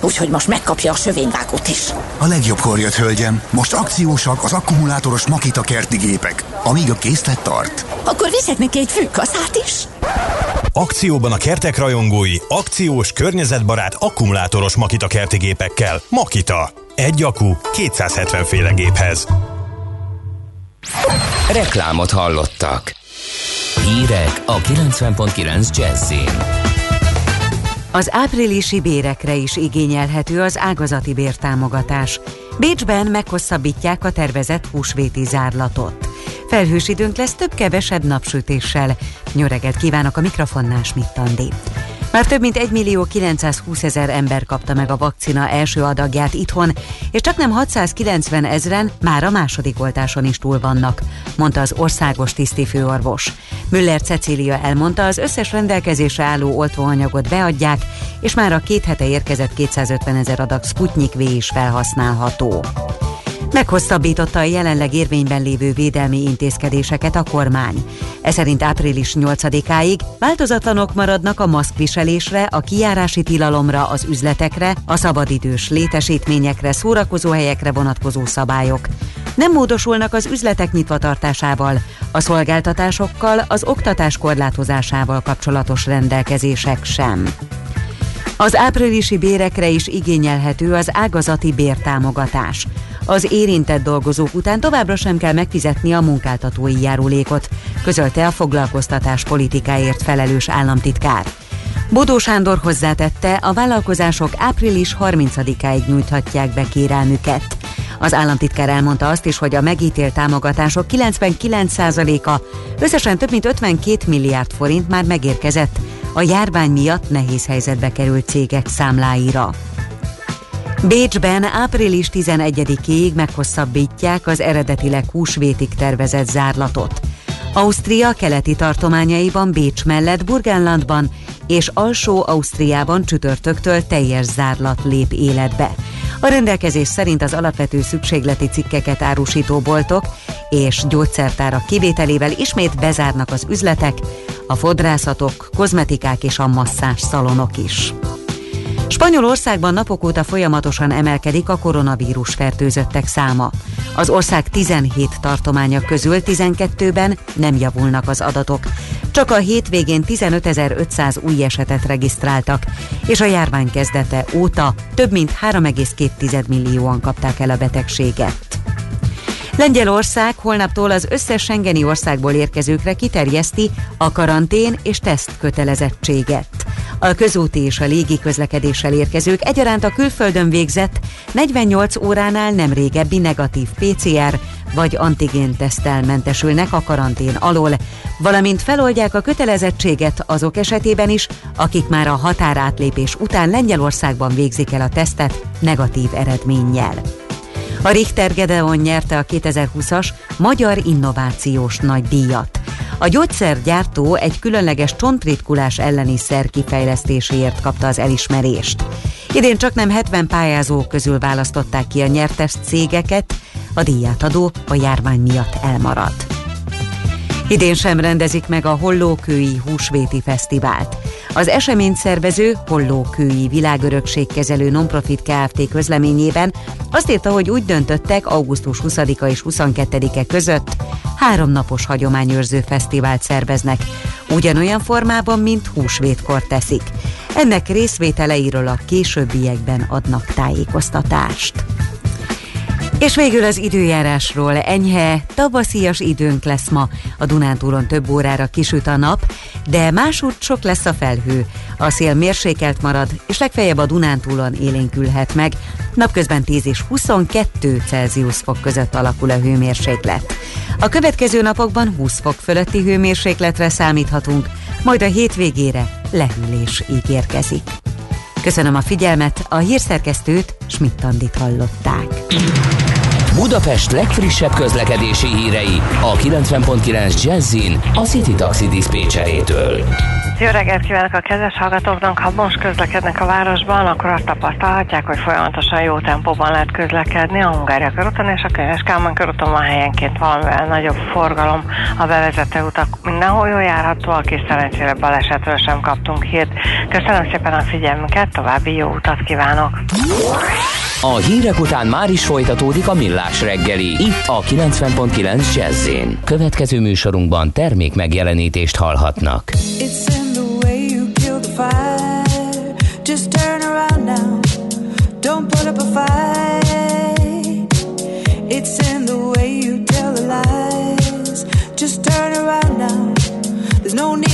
Úgyhogy most megkapja a sövényvágót is. A legjobbkor jött, hölgyem. Most akciósak az akkumulátoros Makita kerti gépek, amíg a készlet tart. Akkor viszek neki egy fűkaszát is. Akcióban a kertek rajongói, akciós, környezetbarát, akkumulátoros Makita kerti gépekkel. Makita. Egy akku 270 féle géphez. Reklámot hallottak. Hírek a 90.9 Jazzin. Az áprilisi bérekre is igényelhető az ágazati bértámogatás. Bécsben meghosszabbítják a tervezett húsvéti zárlatot. Felhős időnk lesz több-kevesebb napsütéssel. Nyöreget kívánok a mikrofonnál Smittandi. Már több mint 1 millió 920 ezer ember kapta meg a vakcina első adagját itthon, és csak nem 690 ezeren már a második oltáson is túl vannak, mondta az országos tisztifőorvos. Müller Cecília elmondta, az összes rendelkezésre álló oltóanyagot beadják, és már a két hete érkezett 250 ezer adag Sputnik V is felhasználható. Meghosszabbította a jelenleg érvényben lévő védelmi intézkedéseket a kormány. Ez szerint április 8-áig változatlanok maradnak a maszkviselésre, a kijárási tilalomra, az üzletekre, a szabadidős létesítményekre, szórakozóhelyekre vonatkozó szabályok. Nem módosulnak az üzletek nyitvatartásával, a szolgáltatásokkal, az oktatás korlátozásával kapcsolatos rendelkezések sem. Az áprilisi bérekre is igényelhető az ágazati bértámogatás. Az érintett dolgozók után továbbra sem kell megfizetni a munkáltatói járulékot, közölte a foglalkoztatás politikáért felelős államtitkár. Bodó Sándor hozzátette, a vállalkozások április 30-áig nyújthatják be kérelmüket. Az államtitkár elmondta azt is, hogy a megítélt támogatások 99%-a, összesen több mint 52 milliárd forint már megérkezett a járvány miatt nehéz helyzetbe került cégek számláira. Bécsben április 11-ig meghosszabbítják az eredetileg húsvétig tervezett zárlatot. Ausztria keleti tartományaiban Bécs mellett Burgenlandban és alsó Ausztriában csütörtöktől teljes zárlat lép életbe. A rendelkezés szerint az alapvető szükségleti cikkeket árusító boltok és gyógyszertárak kivételével ismét bezárnak az üzletek, a fodrászatok, kozmetikák és a masszás szalonok is. Spanyolországban napok óta folyamatosan emelkedik a koronavírus fertőzöttek száma. Az ország 17 tartománya közül 12-ben nem javulnak az adatok. Csak a hétvégén 15.500 új esetet regisztráltak, és a járvány kezdete óta több mint 3,2 millióan kapták el a betegséget. Lengyelország holnaptól az összes Schengeni országból érkezőkre kiterjeszti a karantén és teszt kötelezettséget. A közúti és a légi közlekedéssel érkezők egyaránt a külföldön végzett 48 óránál nem régebbi negatív PCR vagy antigén tesztel mentesülnek a karantén alól, valamint feloldják a kötelezettséget azok esetében is, akik már a határátlépés után Lengyelországban végzik el a tesztet negatív eredménnyel. A Richter Gedeon nyerte a 2020-as Magyar Innovációs Nagy Díjat. A gyógyszergyártó egy különleges csontritkulás elleni szer kifejlesztéséért kapta az elismerést. Idén csak nem 70 pályázó közül választották ki a nyertes cégeket, a díjátadó a járvány miatt elmaradt. Idén sem rendezik meg a Hollókői Húsvéti Fesztivált. Az esemény szervező Hollókői Világörökségkezelő Nonprofit Kft. közleményében azt írta, hogy úgy döntöttek augusztus 20-a és 22-e között háromnapos hagyományőrző fesztivált szerveznek, ugyanolyan formában, mint húsvétkor teszik. Ennek részvételeiről a későbbiekben adnak tájékoztatást. És végül az időjárásról. Enyhe, tavaszias időnk lesz ma. A Dunántúlon több órára kisüt a nap, de másút sok lesz a felhő. A szél mérsékelt marad, és legfeljebb a Dunántúlon élénkülhet meg. Napközben 10 és 22 Celsius fok között alakul a hőmérséklet. A következő napokban 20 fok fölötti hőmérsékletre számíthatunk, majd a hétvégére lehűlés ígérkezik. Köszönöm a figyelmet, a hírszerkesztőt, Schmidt-Tandit hallották. Budapest legfrissebb közlekedési hírei a 90.9 Jazzin a City Taxi Dispécsejétől. Jó reggelt kívánok a kedves hallgatóknak! Ha most közlekednek a városban, akkor azt tapasztalhatják, hogy folyamatosan jó tempóban lehet közlekedni a Hungária körúton és a Könyves Kálmán körúton van helyenként valamivel nagyobb forgalom. A bevezető utak mindenhol jól járhatóak, és szerencsére balesetről sem kaptunk hírt. Köszönöm szépen a figyelmüket, további jó utat kívánok! A hírek után már is folytatódik a millás reggeli, itt a 90.9 jazz Következő műsorunkban termék megjelenítést hallhatnak. It's just turn around now. There's no need.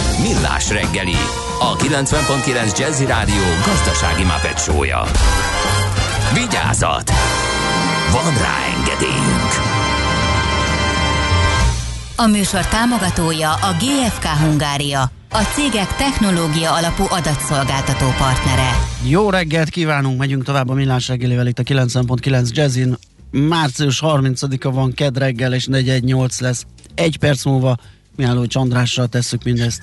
Millás reggeli, a 90.9 Jazzy Rádió gazdasági mapetsója. Vigyázat! Van rá engedélyünk! A műsor támogatója a GFK Hungária, a cégek technológia alapú adatszolgáltató partnere. Jó reggelt kívánunk, megyünk tovább a Millás reggelivel itt a 90.9 Jazzin. Március 30-a van ked reggel, és 418 lesz. Egy perc múlva Mihály Csandrással tesszük mindezt.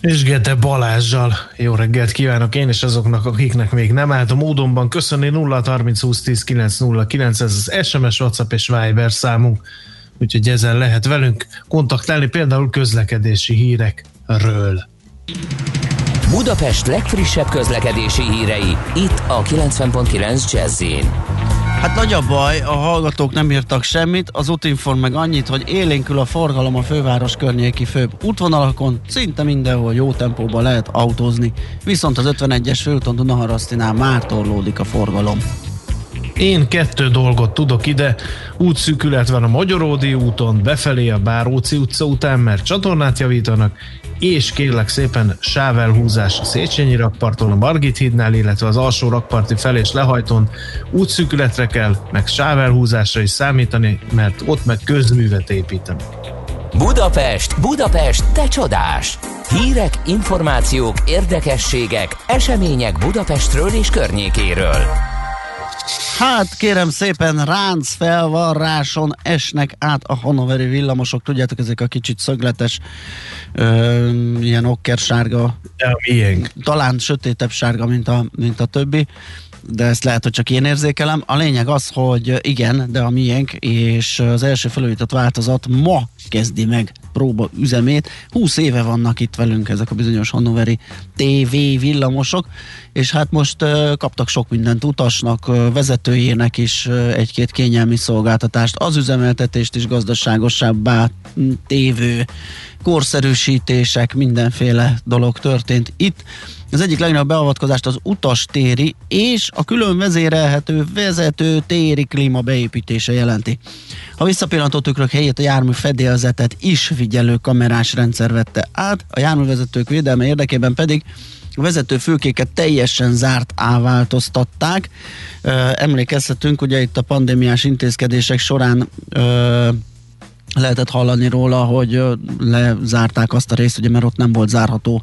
És Gede Balázsjal. Jó reggelt kívánok én és azoknak, akiknek még nem állt a módonban. Köszönni 0 30 20 10 909, ez az SMS, WhatsApp és Viber számunk. Úgyhogy ezen lehet velünk kontaktálni például közlekedési hírekről. Budapest legfrissebb közlekedési hírei, itt a 90.9 jazz Hát nagy a baj, a hallgatók nem írtak semmit, az Utinform meg annyit, hogy élénkül a forgalom a főváros környéki főbb útvonalakon, szinte mindenhol jó tempóban lehet autózni, viszont az 51-es főúton Dunaharasztinál már torlódik a forgalom. Én kettő dolgot tudok ide. Útszűkület van a Magyaródi úton, befelé a Báróci utca után, mert csatornát javítanak, és kérlek szépen sávelhúzás a Széchenyi rakparton, a Margit hídnál, illetve az alsó rakparti felés lehajtón útszűkületre kell, meg sávelhúzásra is számítani, mert ott meg közművet építenek. Budapest, Budapest, te csodás! Hírek, információk, érdekességek, események Budapestről és környékéről. Hát kérem szépen, ránc felvarráson esnek át a hanoveri villamosok, tudjátok, ezek a kicsit szögletes, ö, ilyen okkersárga. De miénk. Talán sötétebb sárga, mint a, mint a többi de ezt lehet, hogy csak én érzékelem. A lényeg az, hogy igen, de a miénk, és az első felújított változat ma kezdi meg próba üzemét. 20 éve vannak itt velünk ezek a bizonyos Hannoveri TV villamosok, és hát most kaptak sok mindent utasnak, vezetőjének is egy-két kényelmi szolgáltatást, az üzemeltetést is gazdaságosabbá tévő korszerűsítések, mindenféle dolog történt itt. Az egyik legnagyobb beavatkozást az utastéri és a külön vezérelhető vezető téri klíma beépítése jelenti. A visszapillantó tükrök helyét a jármű fedélzetet is figyelő kamerás rendszer vette át, a járművezetők védelme érdekében pedig vezető fülkéket teljesen zárt áváltoztatták. Emlékezhetünk, ugye itt a pandémiás intézkedések során lehetett hallani róla, hogy lezárták azt a részt, ugye, mert ott nem volt zárható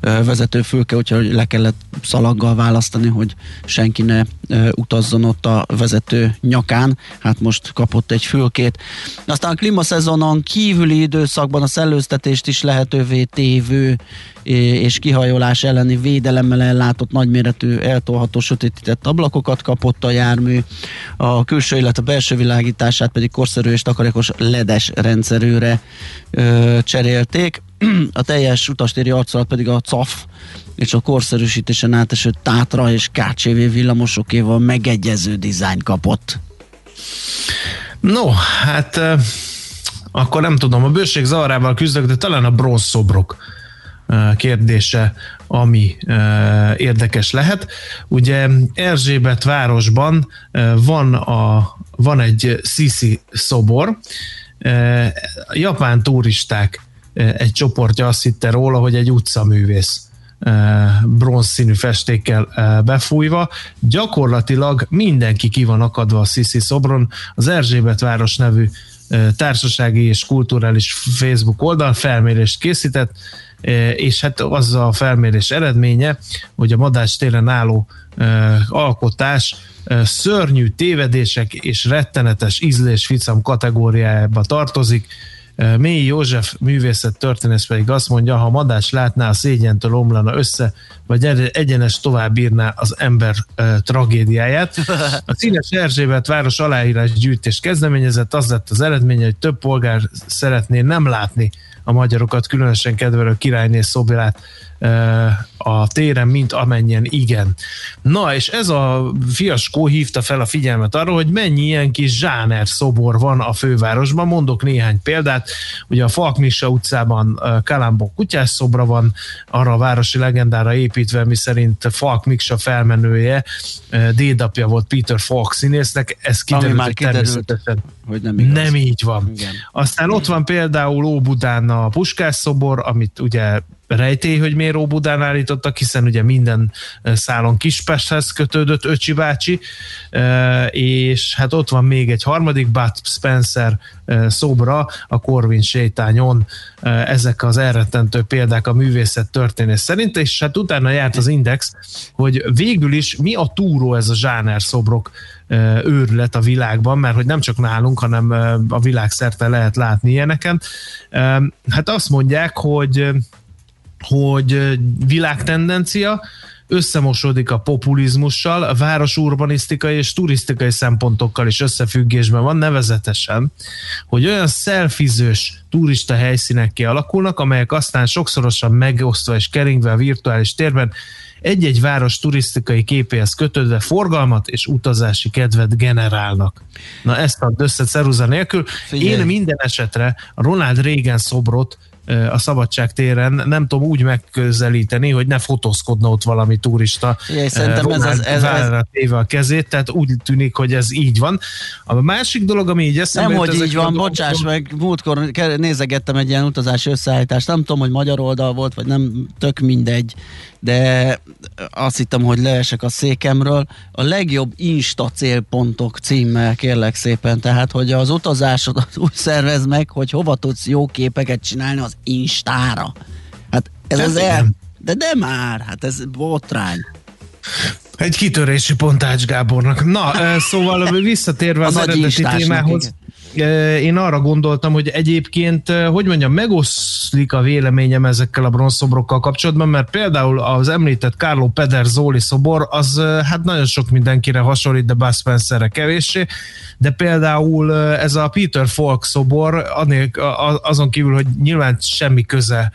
vezetőfülke, úgyhogy le kellett szalaggal választani, hogy senki ne utazzon ott a vezető nyakán. Hát most kapott egy fülkét. Aztán a klímaszezonon kívüli időszakban a szellőztetést is lehetővé tévő és kihajolás elleni védelemmel ellátott nagyméretű eltolható sötétített ablakokat kapott a jármű, a külső, illetve a belső világítását pedig korszerű és takarékos ledes rendszerűre ö, cserélték. A teljes utastéri arcolat pedig a CAF és a korszerűsítésen áteső Tátra és KCV villamosokéval megegyező dizájn kapott. No, hát akkor nem tudom, a bőség zavarával küzdök, de talán a bronzszobrok kérdése, ami érdekes lehet. Ugye Erzsébet városban van, a, van egy Sisi szobor, japán turisták egy csoportja azt hitte róla, hogy egy utcaművész bronzszínű festékkel befújva. Gyakorlatilag mindenki ki van akadva a Sisi szobron. Az Erzsébet város nevű társasági és kulturális Facebook oldal felmérést készített, és hát az a felmérés eredménye, hogy a Madács téren álló alkotás szörnyű tévedések és rettenetes ízlésficam kategóriájába tartozik. Mély József művészet történész pedig azt mondja, ha Madács látná a szégyentől omlana össze, vagy egyenes tovább írná az ember uh, tragédiáját. A Színes Erzsébet város aláírás gyűjtés kezdeményezett, az lett az eredménye, hogy több polgár szeretné nem látni a magyarokat különösen kedvelő királyné szobrát a téren, mint amennyien igen. Na, és ez a fiaskó hívta fel a figyelmet arra, hogy mennyi ilyen kis zsáner szobor van a fővárosban. Mondok néhány példát. Ugye a Falkmissa utcában Kalambok kutyás szobra van, arra a városi legendára építve, mi szerint Falk Miksa felmenője, dédapja volt Peter Falk színésznek, ez kiderült, Ami már kiderült, természetesen hogy nem igaz. nem így van. Igen. Aztán ott van például Óbudán a Puskás szobor, amit ugye rejtély, hogy miért Óbudán állítottak, hiszen ugye minden szálon Kispesthez kötődött Öcsi bácsi, és hát ott van még egy harmadik Bud Spencer szobra a Corvin sétányon, ezek az elrettentő példák a művészet történés szerint, és hát utána járt az Index, hogy végül is mi a túró ez a zsáner szobrok őrület a világban, mert hogy nem csak nálunk, hanem a világ szerte lehet látni ilyeneken. Hát azt mondják, hogy hogy világtendencia, összemosodik a populizmussal, a város urbanisztikai és turisztikai szempontokkal is összefüggésben van, nevezetesen, hogy olyan szelfizős turista helyszínek kialakulnak, amelyek aztán sokszorosan megosztva és keringve a virtuális térben egy-egy város turisztikai képéhez kötődve forgalmat és utazási kedvet generálnak. Na ezt ad össze ceruza nélkül. Figyelj. Én minden esetre a Ronald Reagan szobrot a szabadság téren nem tudom úgy megközelíteni, hogy ne fotózkodna ott valami turista. Figyelj, szerintem ez ez- ez- téve a kezét, tehát úgy tűnik, hogy ez így van. A másik dolog, ami így eszembe Nem, hogy így van, dolgokról- bocsáss meg, múltkor nézegettem egy ilyen utazási összeállítást, nem tudom, hogy magyar oldal volt, vagy nem, tök mindegy, de azt hittem, hogy leesek a székemről. A legjobb Insta célpontok címmel, kérlek szépen, tehát, hogy az utazásodat úgy szervez meg, hogy hova tudsz jó képeket csinálni az Instára. Hát ez Hát az el... igen. De de már, hát ez botrány. Egy kitörési pont Ács Gábornak. Na, szóval visszatérve az, nagy eredeti témához, ö, én arra gondoltam, hogy egyébként, hogy mondjam, megoszlik a véleményem ezekkel a bronzszobrokkal kapcsolatban, mert például az említett Carlo Pederzoli szobor, az hát nagyon sok mindenkire hasonlít, de Bud Spencerre kevéssé, de például ez a Peter Falk szobor, azon kívül, hogy nyilván semmi köze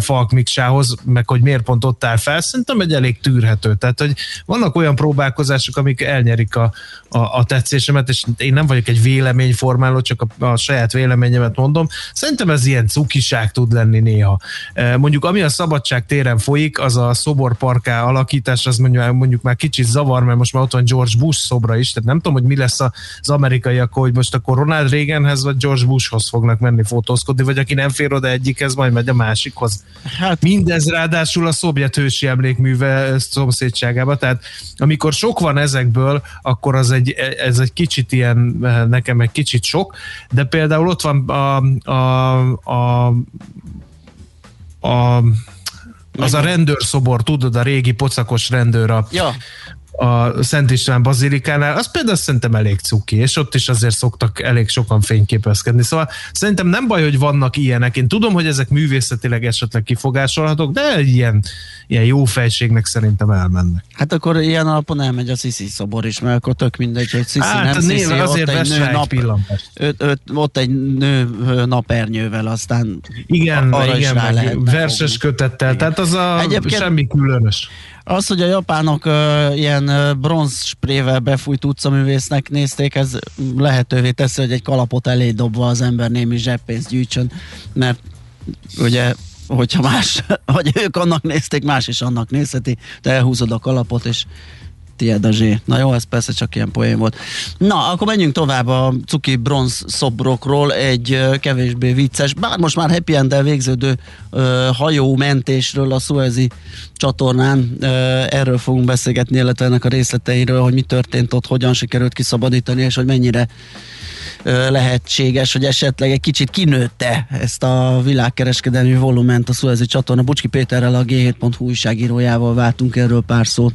Falk Miksához, meg hogy miért pont ott áll fel, szerintem egy elég tűrhető. Tehát, hogy vannak olyan próbálkozások, amik elnyerik a, a, a tetszésemet, és én nem vagyok egy véleményformáló, csak a, a saját véleményemet mondom. Szerintem ez ilyen cukiság tud lenni néha. E, Mondjuk ami a szabadság téren folyik, az a szoborparká alakítás, az mondjuk, mondjuk már kicsit zavar, mert most már ott van George Bush szobra is, tehát nem tudom, hogy mi lesz az amerikaiak, hogy most akkor Ronald Reaganhez vagy George Bushhoz fognak menni fotózkodni, vagy aki nem fér oda egyikhez, majd megy a másikhoz. Hát, Mindez ráadásul a szovjet hősi emlékműve szomszédságába, tehát amikor sok van ezekből, akkor az egy, ez egy kicsit ilyen, nekem egy kicsit sok, de például ott van a, a, a, a az a rendőrszobor, tudod, a régi pocakos rendőr a, ja, a Szent István bazilikánál, az például szerintem elég cuki, és ott is azért szoktak elég sokan fényképezkedni. Szóval szerintem nem baj, hogy vannak ilyenek. Én tudom, hogy ezek művészetileg esetleg kifogásolhatók, de ilyen, ilyen jó fejségnek szerintem elmennek. Hát akkor ilyen alapon elmegy a Sziszi szobor is, mert akkor tök mindegy, hogy Sziszi Hát, nem Sziszi, név azért ott egy nő nap, öt, öt, ott egy nő napernyővel, aztán Igen, arra is igen, rá meg verses fogni. kötettel, tehát az a Egyébként- semmi különös. Az, hogy a japánok ö, ilyen ö, bronz sprével befújt utcaművésznek nézték, ez lehetővé teszi, hogy egy kalapot elé dobva az ember némi zseppénzt gyűjtsön, mert ugye hogyha más, vagy ők annak nézték, más is annak nézheti, te elhúzod a kalapot, és tiéd a zsé. Na jó, ez persze csak ilyen poén volt. Na, akkor menjünk tovább a cuki bronz szobrokról egy kevésbé vicces, bár most már happy end végződő ö, hajó mentésről a Suezi csatornán. Ö, erről fogunk beszélgetni, illetve ennek a részleteiről, hogy mi történt ott, hogyan sikerült kiszabadítani, és hogy mennyire ö, lehetséges, hogy esetleg egy kicsit kinőtte ezt a világkereskedelmi volument a Suezi csatorna. Bucski Péterrel, a G7.hu újságírójával váltunk erről pár szót.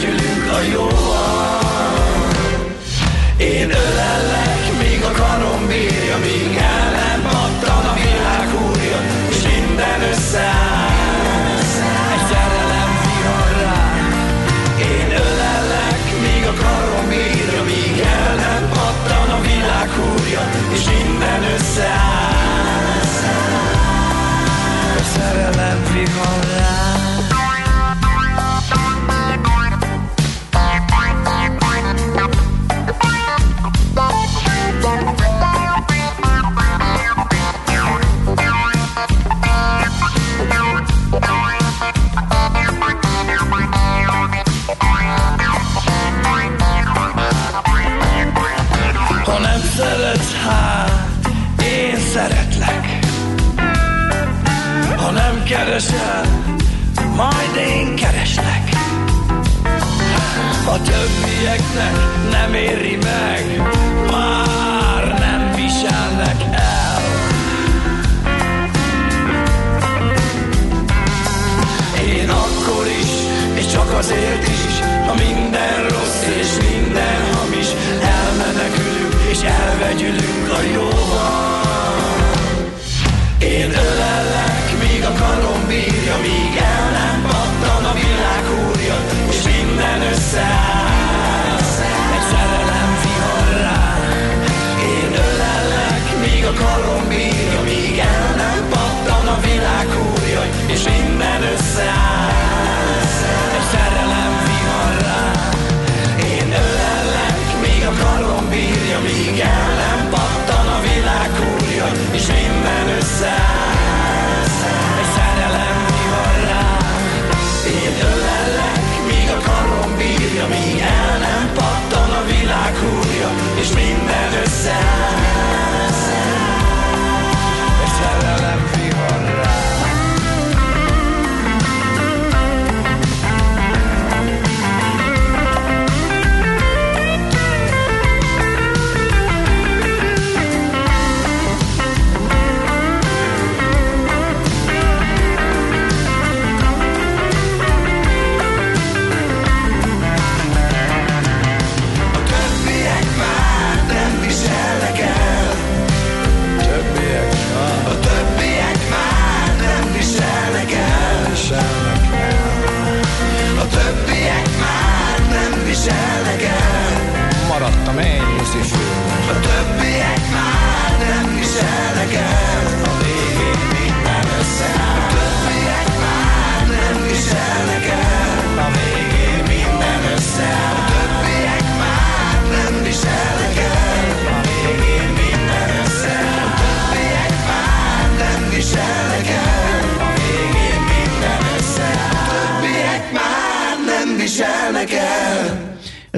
Legyülünk a jóan Én ölellek, még a karom bírja, míg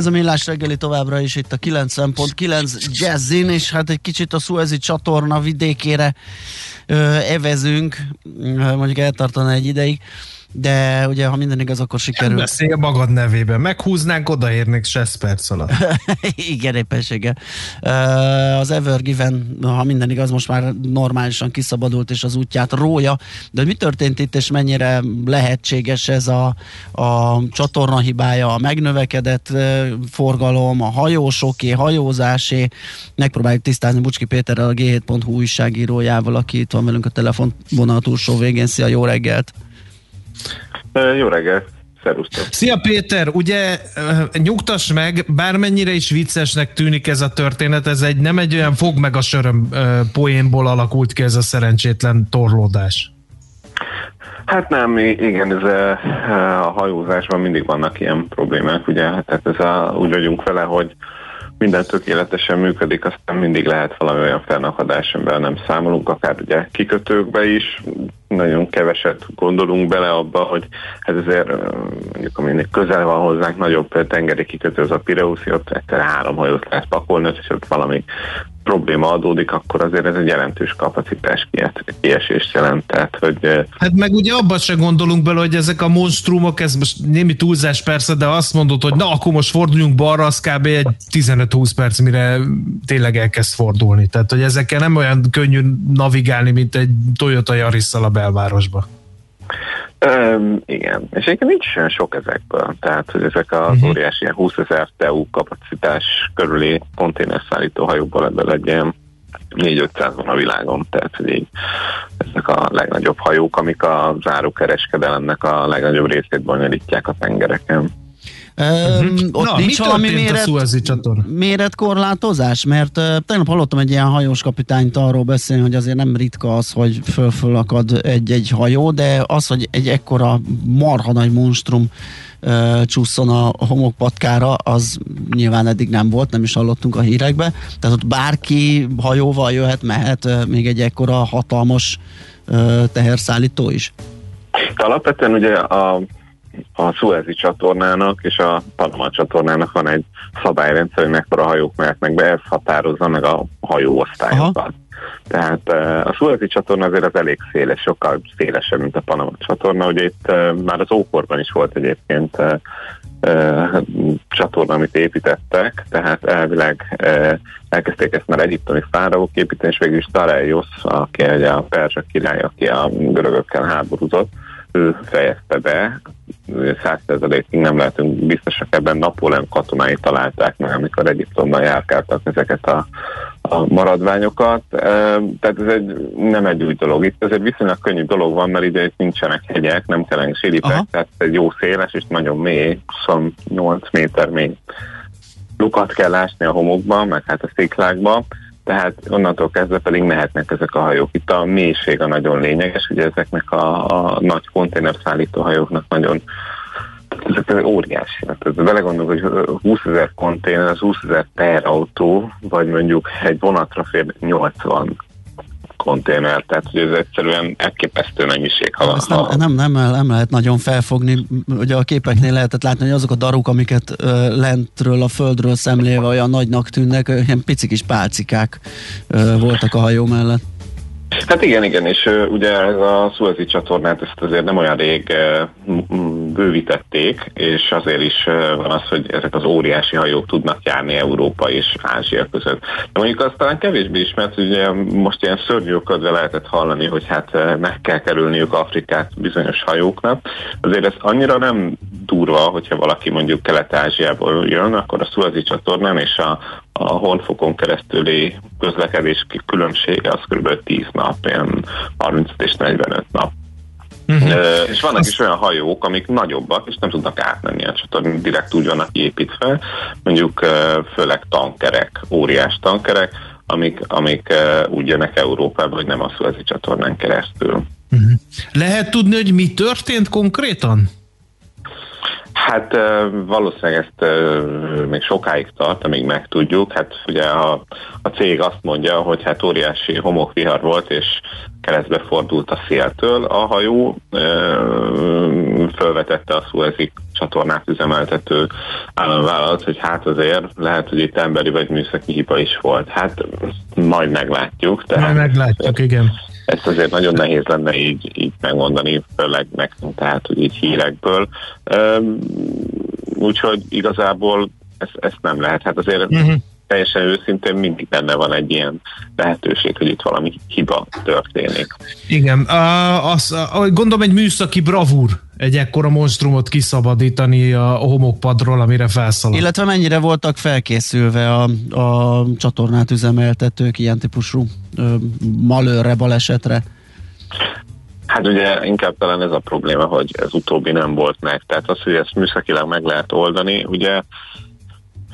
Ez a millás reggeli továbbra is itt a 90.9 Jazzin, és hát egy kicsit a Suezi csatorna vidékére ö, evezünk, mondjuk eltartana egy ideig, de ugye, ha minden igaz, akkor sikerül. Beszélj magad nevében. Meghúznánk, odaérnék 6 perc alatt. Igen, éppenséggel. Az Ever Given, ha minden igaz, most már normálisan kiszabadult és az útját rója, de mi történt itt, és mennyire lehetséges ez a, a csatorna hibája, a megnövekedett forgalom, a hajósoké, hajózásé. Megpróbáljuk tisztázni Bucski Péterrel, a G7.hu újságírójával, aki itt van velünk a telefonvonal túlsó végén. Szia, jó reggelt! Jó reggelt! Szerusztok! Szia Péter, ugye nyugtass meg, bármennyire is viccesnek tűnik ez a történet, ez egy nem egy olyan fog meg a söröm poénból alakult ki ez a szerencsétlen torlódás. Hát nem, igen, ez a, a hajózásban mindig vannak ilyen problémák, ugye, tehát ez a, úgy vagyunk vele, hogy minden tökéletesen működik, aztán mindig lehet valami olyan felnakadás, amivel nem számolunk, akár ugye kikötőkbe is, nagyon keveset gondolunk bele abba, hogy ezért ö, mondjuk aminek közel van hozzánk nagyobb tengeri kikötő, az a Pireuszi, ott egyszer három hajót lehet pakolni, és ott valami probléma adódik, akkor azért ez egy jelentős kapacitás kies- kiesést jelent. Tehát, hogy Hát meg ugye abban se gondolunk bele, hogy ezek a monstrumok, ez most némi túlzás persze, de azt mondod, hogy na akkor most forduljunk balra, az kb. egy 15-20 perc, mire tényleg elkezd fordulni. Tehát, hogy ezekkel nem olyan könnyű navigálni, mint egy Toyota yaris a belvárosba. Öm, igen, és egyébként nincs olyan sok ezekből, tehát hogy ezek az uh-huh. óriási ilyen 20 ezer TEU kapacitás körüli konténerszállító hajóból ebből egy ilyen 4-500 van a világon, tehát hogy így ezek a legnagyobb hajók, amik a zárókereskedelemnek a legnagyobb részét bonyolítják a tengereken. Uh-huh. Ott Na, nincs mi valami méret, méretkorlátozás? Mert uh, tegnap hallottam egy ilyen hajós kapitányt arról beszélni, hogy azért nem ritka az, hogy föl-föl akad egy-egy hajó, de az, hogy egy ekkora marha nagy monstrum uh, csúszson a homokpatkára, az nyilván eddig nem volt, nem is hallottunk a hírekbe. Tehát ott bárki hajóval jöhet, mehet, uh, még egy ekkora hatalmas uh, teherszállító is. De alapvetően ugye a, a Suezi csatornának és a Panama csatornának van egy szabályrendszer, hogy mekkora hajók mehetnek be, ez határozza meg a hajóosztályokat. Tehát eh, a Suezi csatorna azért az elég széles, sokkal szélesebb, mint a Panama csatorna. Ugye itt már az ókorban is volt egyébként csatorna, amit építettek, tehát elvileg elkezdték ezt már egyiptomi fáraók építeni, és végül is Dareios, aki ugye a perzsa király, aki a görögökkel háborúzott, ő fejezte be, százszerzalékig nem lehetünk biztosak ebben, Napóleon katonái találták meg, amikor Egyiptomban járkáltak ezeket a, a maradványokat. Tehát ez egy, nem egy új dolog. Itt azért viszonylag könnyű dolog van, mert ide itt nincsenek hegyek, nem kellene síripek, Aha. tehát egy jó széles és nagyon mély, 28 méter mély lukat kell ásni a homokban, meg hát a sziklákban, tehát onnantól kezdve pedig mehetnek ezek a hajók. Itt a mélység a nagyon lényeges, ugye ezeknek a, a nagy konténerszállító hajóknak nagyon ezek óriási. Tehát belegondolok, hogy 20 ezer konténer, az 20 ezer teherautó, vagy mondjuk egy vonatra fér 80 konténer, tehát hogy ez egyszerűen elképesztő mennyiség. Ha, Ezt ha, nem, nem, nem, nem lehet nagyon felfogni. Ugye a képeknél lehetett látni, hogy azok a daruk, amiket ö, lentről, a földről szemlélve olyan nagynak tűnnek, ö, ilyen pici kis pálcikák ö, voltak a hajó mellett. Hát igen, igen, és ugye ez a Suezi csatornát ezt azért nem olyan rég uh, bővítették, és azért is van az, hogy ezek az óriási hajók tudnak járni Európa és Ázsia között. De mondjuk azt talán kevésbé ismert, hogy ugye most ilyen szörnyűködve lehetett hallani, hogy hát meg kell kerülniük Afrikát bizonyos hajóknak. Azért ez annyira nem durva, hogyha valaki mondjuk Kelet-Ázsiából jön, akkor a Suezi csatornán és a, a honfokon keresztüli közlekedés különbsége az kb. 10 nap, ilyen 35 és 45 nap. Uh-huh. És vannak is olyan hajók, amik nagyobbak, és nem tudnak átmenni a csatornán, direkt úgy vannak építve, mondjuk főleg tankerek, óriás tankerek, amik, amik úgy jönnek Európába, hogy nem a Suezi csatornán keresztül. Lehet tudni, hogy mi történt konkrétan? Hát valószínűleg ezt még sokáig tart, amíg megtudjuk. Hát ugye a, a cég azt mondja, hogy hát óriási homokvihar volt, és keresztbe fordult a széltől a hajó, fölvetette a Suezi csatornát üzemeltető államvállalat, hogy hát azért lehet, hogy itt emberi vagy műszaki hiba is volt. Hát majd meglátjuk. Tehát majd meglátjuk, igen. Ezt azért nagyon nehéz lenne így, így megmondani, főleg nekünk, tehát hogy így hírekből. Úgyhogy igazából ezt, ezt nem lehet. Hát azért uh-huh teljesen őszintén mindig benne van egy ilyen lehetőség, hogy itt valami hiba történik. Igen, az, gondolom egy műszaki bravúr egy ekkora monstrumot kiszabadítani a homokpadról, amire felszalad. Illetve mennyire voltak felkészülve a, a csatornát üzemeltetők ilyen típusú ö, malőrre, balesetre? Hát ugye inkább talán ez a probléma, hogy ez utóbbi nem volt meg. Tehát az, hogy ezt műszakilag meg lehet oldani, ugye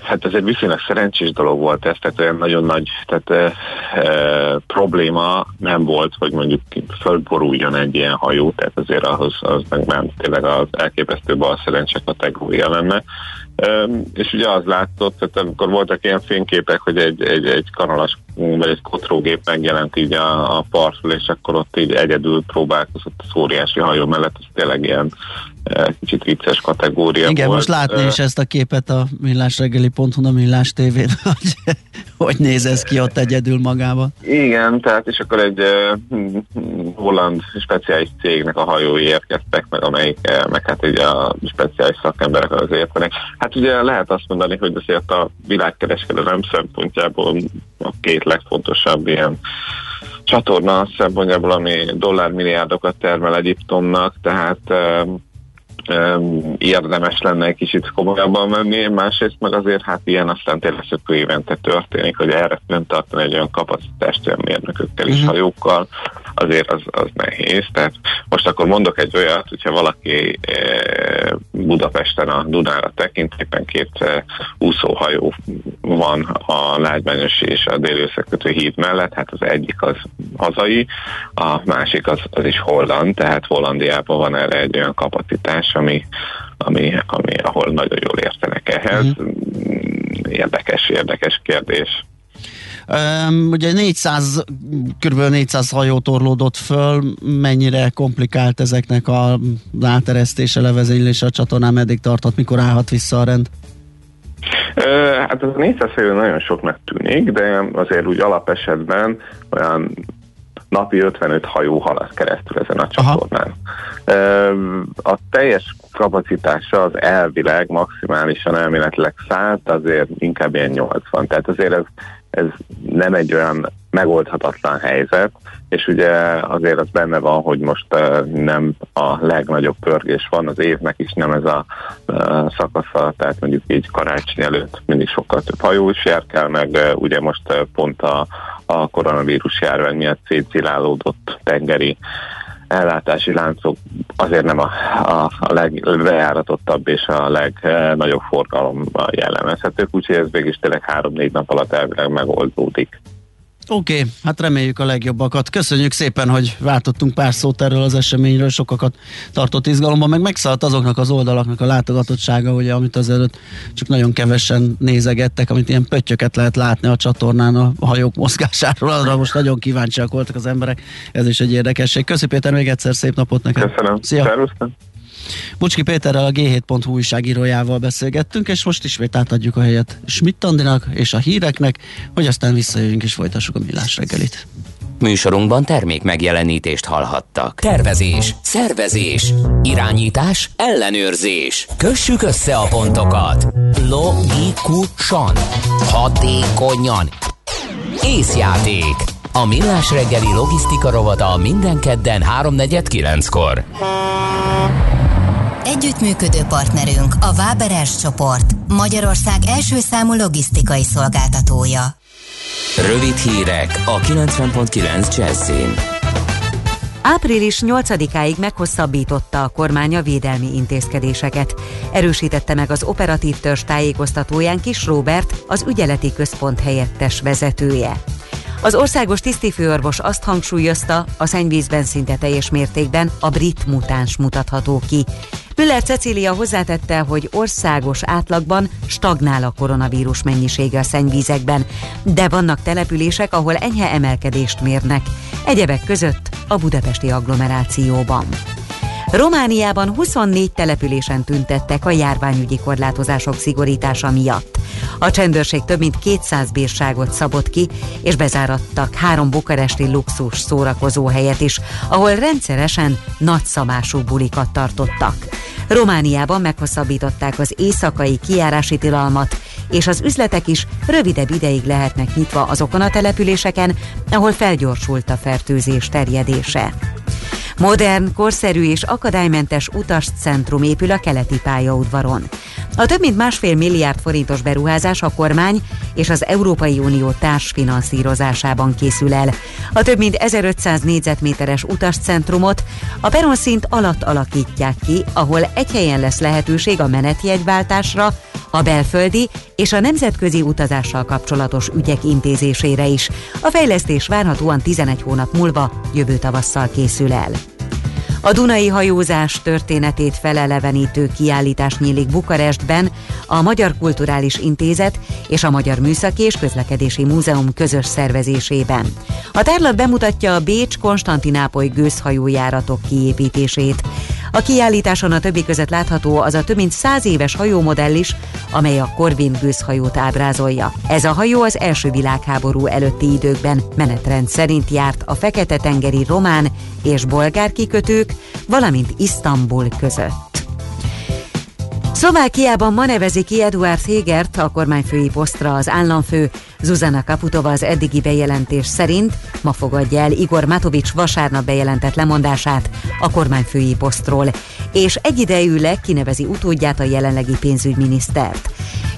Hát ez egy viszonylag szerencsés dolog volt ez, tehát olyan nagyon nagy tehát, e, e, probléma nem volt, hogy mondjuk fölboruljon egy ilyen hajó, tehát azért ahhoz az meg már tényleg az elképesztő bal szerencse kategória lenne. E, és ugye az látszott, tehát amikor voltak ilyen fényképek, hogy egy, egy, egy kanalas vagy egy kotrógép megjelent így a, a partról, és akkor ott így egyedül próbálkozott az óriási hajó mellett, ez tényleg ilyen kicsit vicces kategória Igen, volt. most látni is ezt a képet a millásreggeli.hu, a Millás tv hogy, hogy néz ez ki ott egyedül magába. Igen, tehát és akkor egy uh, holland speciális cégnek a hajói érkeztek, meg amelyik, uh, meg hát így a speciális szakemberek az értenek. Hát ugye lehet azt mondani, hogy azért a világkereskedelem szempontjából a két legfontosabb ilyen csatorna szempontjából, ami dollármilliárdokat termel Egyiptomnak, tehát uh, érdemes lenne egy kicsit komolyabban menni, másrészt meg azért hát ilyen aztán tényleg évente történik, hogy erre tartani egy olyan kapacitást olyan mérnökökkel és uh-huh. hajókkal, azért az, az nehéz. Tehát most akkor mondok egy olyat, hogyha valaki e, Budapesten a Dunára tekint, éppen két e, úszóhajó van a Lágymányos és a déli összekötő híd mellett, hát az egyik az hazai, a másik az, az is holland, tehát Hollandiában van erre egy olyan kapacitás, ami, ami, ami ahol nagyon jól értenek ehhez. Uh-huh. Érdekes, érdekes kérdés. Um, ugye 400, kb. 400 hajó torlódott föl, mennyire komplikált ezeknek a áteresztése, levezénylése a csatornán, meddig tartott, mikor állhat vissza a rend? Hát az 400 hajó nagyon soknak tűnik, de azért úgy alapesetben olyan napi 55 hajó halad keresztül ezen a csatornán. Aha. A teljes kapacitása az elvileg maximálisan elméletileg 100, de azért inkább ilyen 80. Tehát azért ez, ez nem egy olyan megoldhatatlan helyzet, és ugye azért az benne van, hogy most nem a legnagyobb pörgés van az évnek is, nem ez a szakasza, tehát mondjuk így karácsony előtt mindig sokkal több hajó is járkál, meg ugye most pont a, a koronavírus járvány miatt szétszilálódott tengeri ellátási láncok azért nem a, a, a legbejáratottabb és a legnagyobb forgalommal jellemezhetők, úgyhogy ez végig tényleg három-négy nap alatt elvileg megoldódik. Oké, okay, hát reméljük a legjobbakat. Köszönjük szépen, hogy váltottunk pár szót erről az eseményről, sokakat tartott izgalomban, meg megszállt azoknak az oldalaknak a látogatottsága, ugye, amit azért csak nagyon kevesen nézegettek, amit ilyen pöttyöket lehet látni a csatornán a hajók mozgásáról, arra most nagyon kíváncsiak voltak az emberek, ez is egy érdekesség. Köszi Péter, még egyszer szép napot neked. Köszönöm. Szia. Szerusztam. Bucski Péterrel a G7.hu újságírójával beszélgettünk, és most ismét átadjuk a helyet Schmidt Andinak és a híreknek, hogy aztán visszajövünk és folytassuk a millás reggelit. Műsorunkban termék megjelenítést hallhattak. Tervezés, szervezés, irányítás, ellenőrzés. Kössük össze a pontokat. Logikusan, hatékonyan. Észjáték. A millás reggeli logisztika rovata minden kedden 3.49-kor. Együttműködő partnerünk a Váberes csoport, Magyarország első számú logisztikai szolgáltatója. Rövid hírek a 90.9 Jazzin. Április 8-áig meghosszabbította a kormány a védelmi intézkedéseket. Erősítette meg az operatív törzs tájékoztatóján Kis Robert, az ügyeleti központ helyettes vezetője. Az országos tisztifőorvos azt hangsúlyozta, a szennyvízben szinte teljes mértékben a brit mutáns mutatható ki. Müller Cecília hozzátette, hogy országos átlagban stagnál a koronavírus mennyisége a szennyvízekben, de vannak települések, ahol enyhe emelkedést mérnek, egyebek között a budapesti agglomerációban. Romániában 24 településen tüntettek a járványügyi korlátozások szigorítása miatt. A csendőrség több mint 200 bírságot szabott ki, és bezárattak három bukaresti luxus szórakozó helyet is, ahol rendszeresen nagyszabású bulikat tartottak. Romániában meghosszabbították az éjszakai kijárási tilalmat, és az üzletek is rövidebb ideig lehetnek nyitva azokon a településeken, ahol felgyorsult a fertőzés terjedése. Modern, korszerű és akadálymentes utascentrum épül a keleti pályaudvaron. A több mint másfél milliárd forintos beruházás a kormány és az Európai Unió társfinanszírozásában készül el. A több mint 1500 négyzetméteres utascentrumot a peronszint alatt alakítják ki, ahol egy helyen lesz lehetőség a menetjegyváltásra, a belföldi és a nemzetközi utazással kapcsolatos ügyek intézésére is. A fejlesztés várhatóan 11 hónap múlva jövő tavasszal készül el. A Dunai hajózás történetét felelevenítő kiállítás nyílik Bukarestben, a Magyar Kulturális Intézet és a Magyar Műszaki és Közlekedési Múzeum közös szervezésében. A tárlat bemutatja a Bécs-Konstantinápoly gőzhajójáratok kiépítését. A kiállításon a többi között látható az a több mint száz éves hajómodell is, amely a Corvin gőzhajót ábrázolja. Ez a hajó az első világháború előtti időkben menetrend szerint járt a Fekete-tengeri román és bolgár kikötők, valamint Isztambul között. Szlovákiában ma nevezi ki Eduard Hegert a kormányfői posztra az államfő, Zuzana Kaputova az eddigi bejelentés szerint ma fogadja el Igor Matovics vasárnap bejelentett lemondását a kormányfői posztról, és egyidejűleg kinevezi utódját a jelenlegi pénzügyminisztert.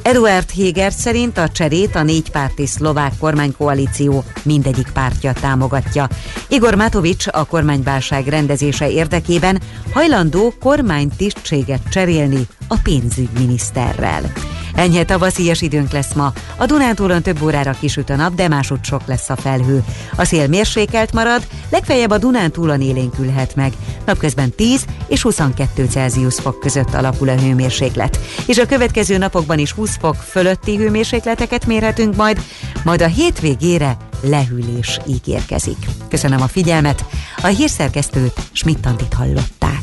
Eduard Hegert szerint a cserét a négypárti szlovák kormánykoalíció mindegyik pártja támogatja. Igor Matovics a kormányválság rendezése érdekében hajlandó kormánytisztséget cserélni a pénzügyminiszterrel. Enyhe tavaszias időnk lesz ma. A Dunántúlon több órára kisüt a nap, de másút sok lesz a felhő. A szél mérsékelt marad, legfeljebb a Dunántúlon élénkülhet meg. Napközben 10 és 22 Celsius fok között alakul a hőmérséklet. És a következő napokban is 20 fok fölötti hőmérsékleteket mérhetünk majd, majd a hétvégére lehűlés ígérkezik. Köszönöm a figyelmet, a hírszerkesztőt Schmidt-Tandit hallották.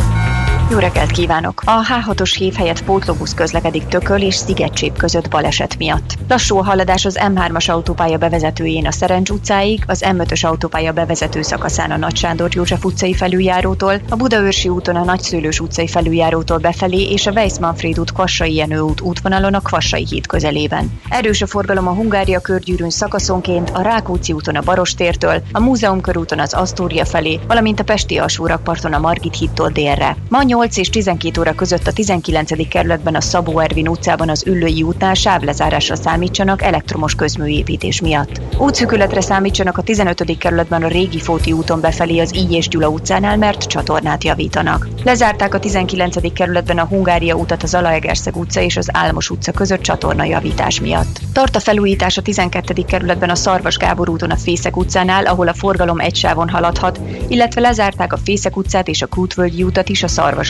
jó reggelt kívánok! A H6-os hív helyett pótlóbusz közlekedik Tököl és Szigetcsép között baleset miatt. Lassú a haladás az M3-as autópálya bevezetőjén a Szerencs utcáig, az M5-ös autópálya bevezető szakaszán a Nagy Sándor József utcai felüljárótól, a Budaörsi úton a Nagyszőlős utcai felüljárótól befelé és a Weiss Manfred út Kvassai Jenő út útvonalon a Kvassai híd közelében. Erős a forgalom a Hungária körgyűrűn szakaszonként, a Rákóczi úton a Barostértől, a Múzeum körúton az Asztória felé, valamint a Pesti alsórakparton a Margit hídtól délre. Ma 8 és 12 óra között a 19. kerületben a Szabó Ervin utcában az Üllői útnál sávlezárásra számítsanak elektromos közműépítés miatt. Útszűkületre számítsanak a 15. kerületben a Régi Fóti úton befelé az Így és Gyula utcánál, mert csatornát javítanak. Lezárták a 19. kerületben a Hungária utat az Alaegerszeg utca és az Álmos utca között csatorna javítás miatt. Tart a felújítás a 12. kerületben a Szarvas Gábor úton a Fészek utcánál, ahol a forgalom egy sávon haladhat, illetve lezárták a Fészek utcát és a Kútvölgyi utat is a Szarvas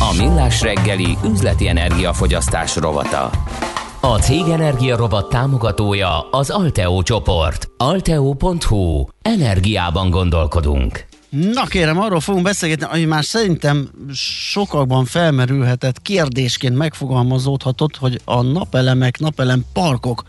A Millás reggeli üzleti energiafogyasztás rovata. A Cég Energia rovat támogatója az Alteo csoport. Alteo.hu. Energiában gondolkodunk. Na kérem, arról fogunk beszélgetni, ami már szerintem sokakban felmerülhetett, kérdésként megfogalmazódhatott, hogy a napelemek, napelem parkok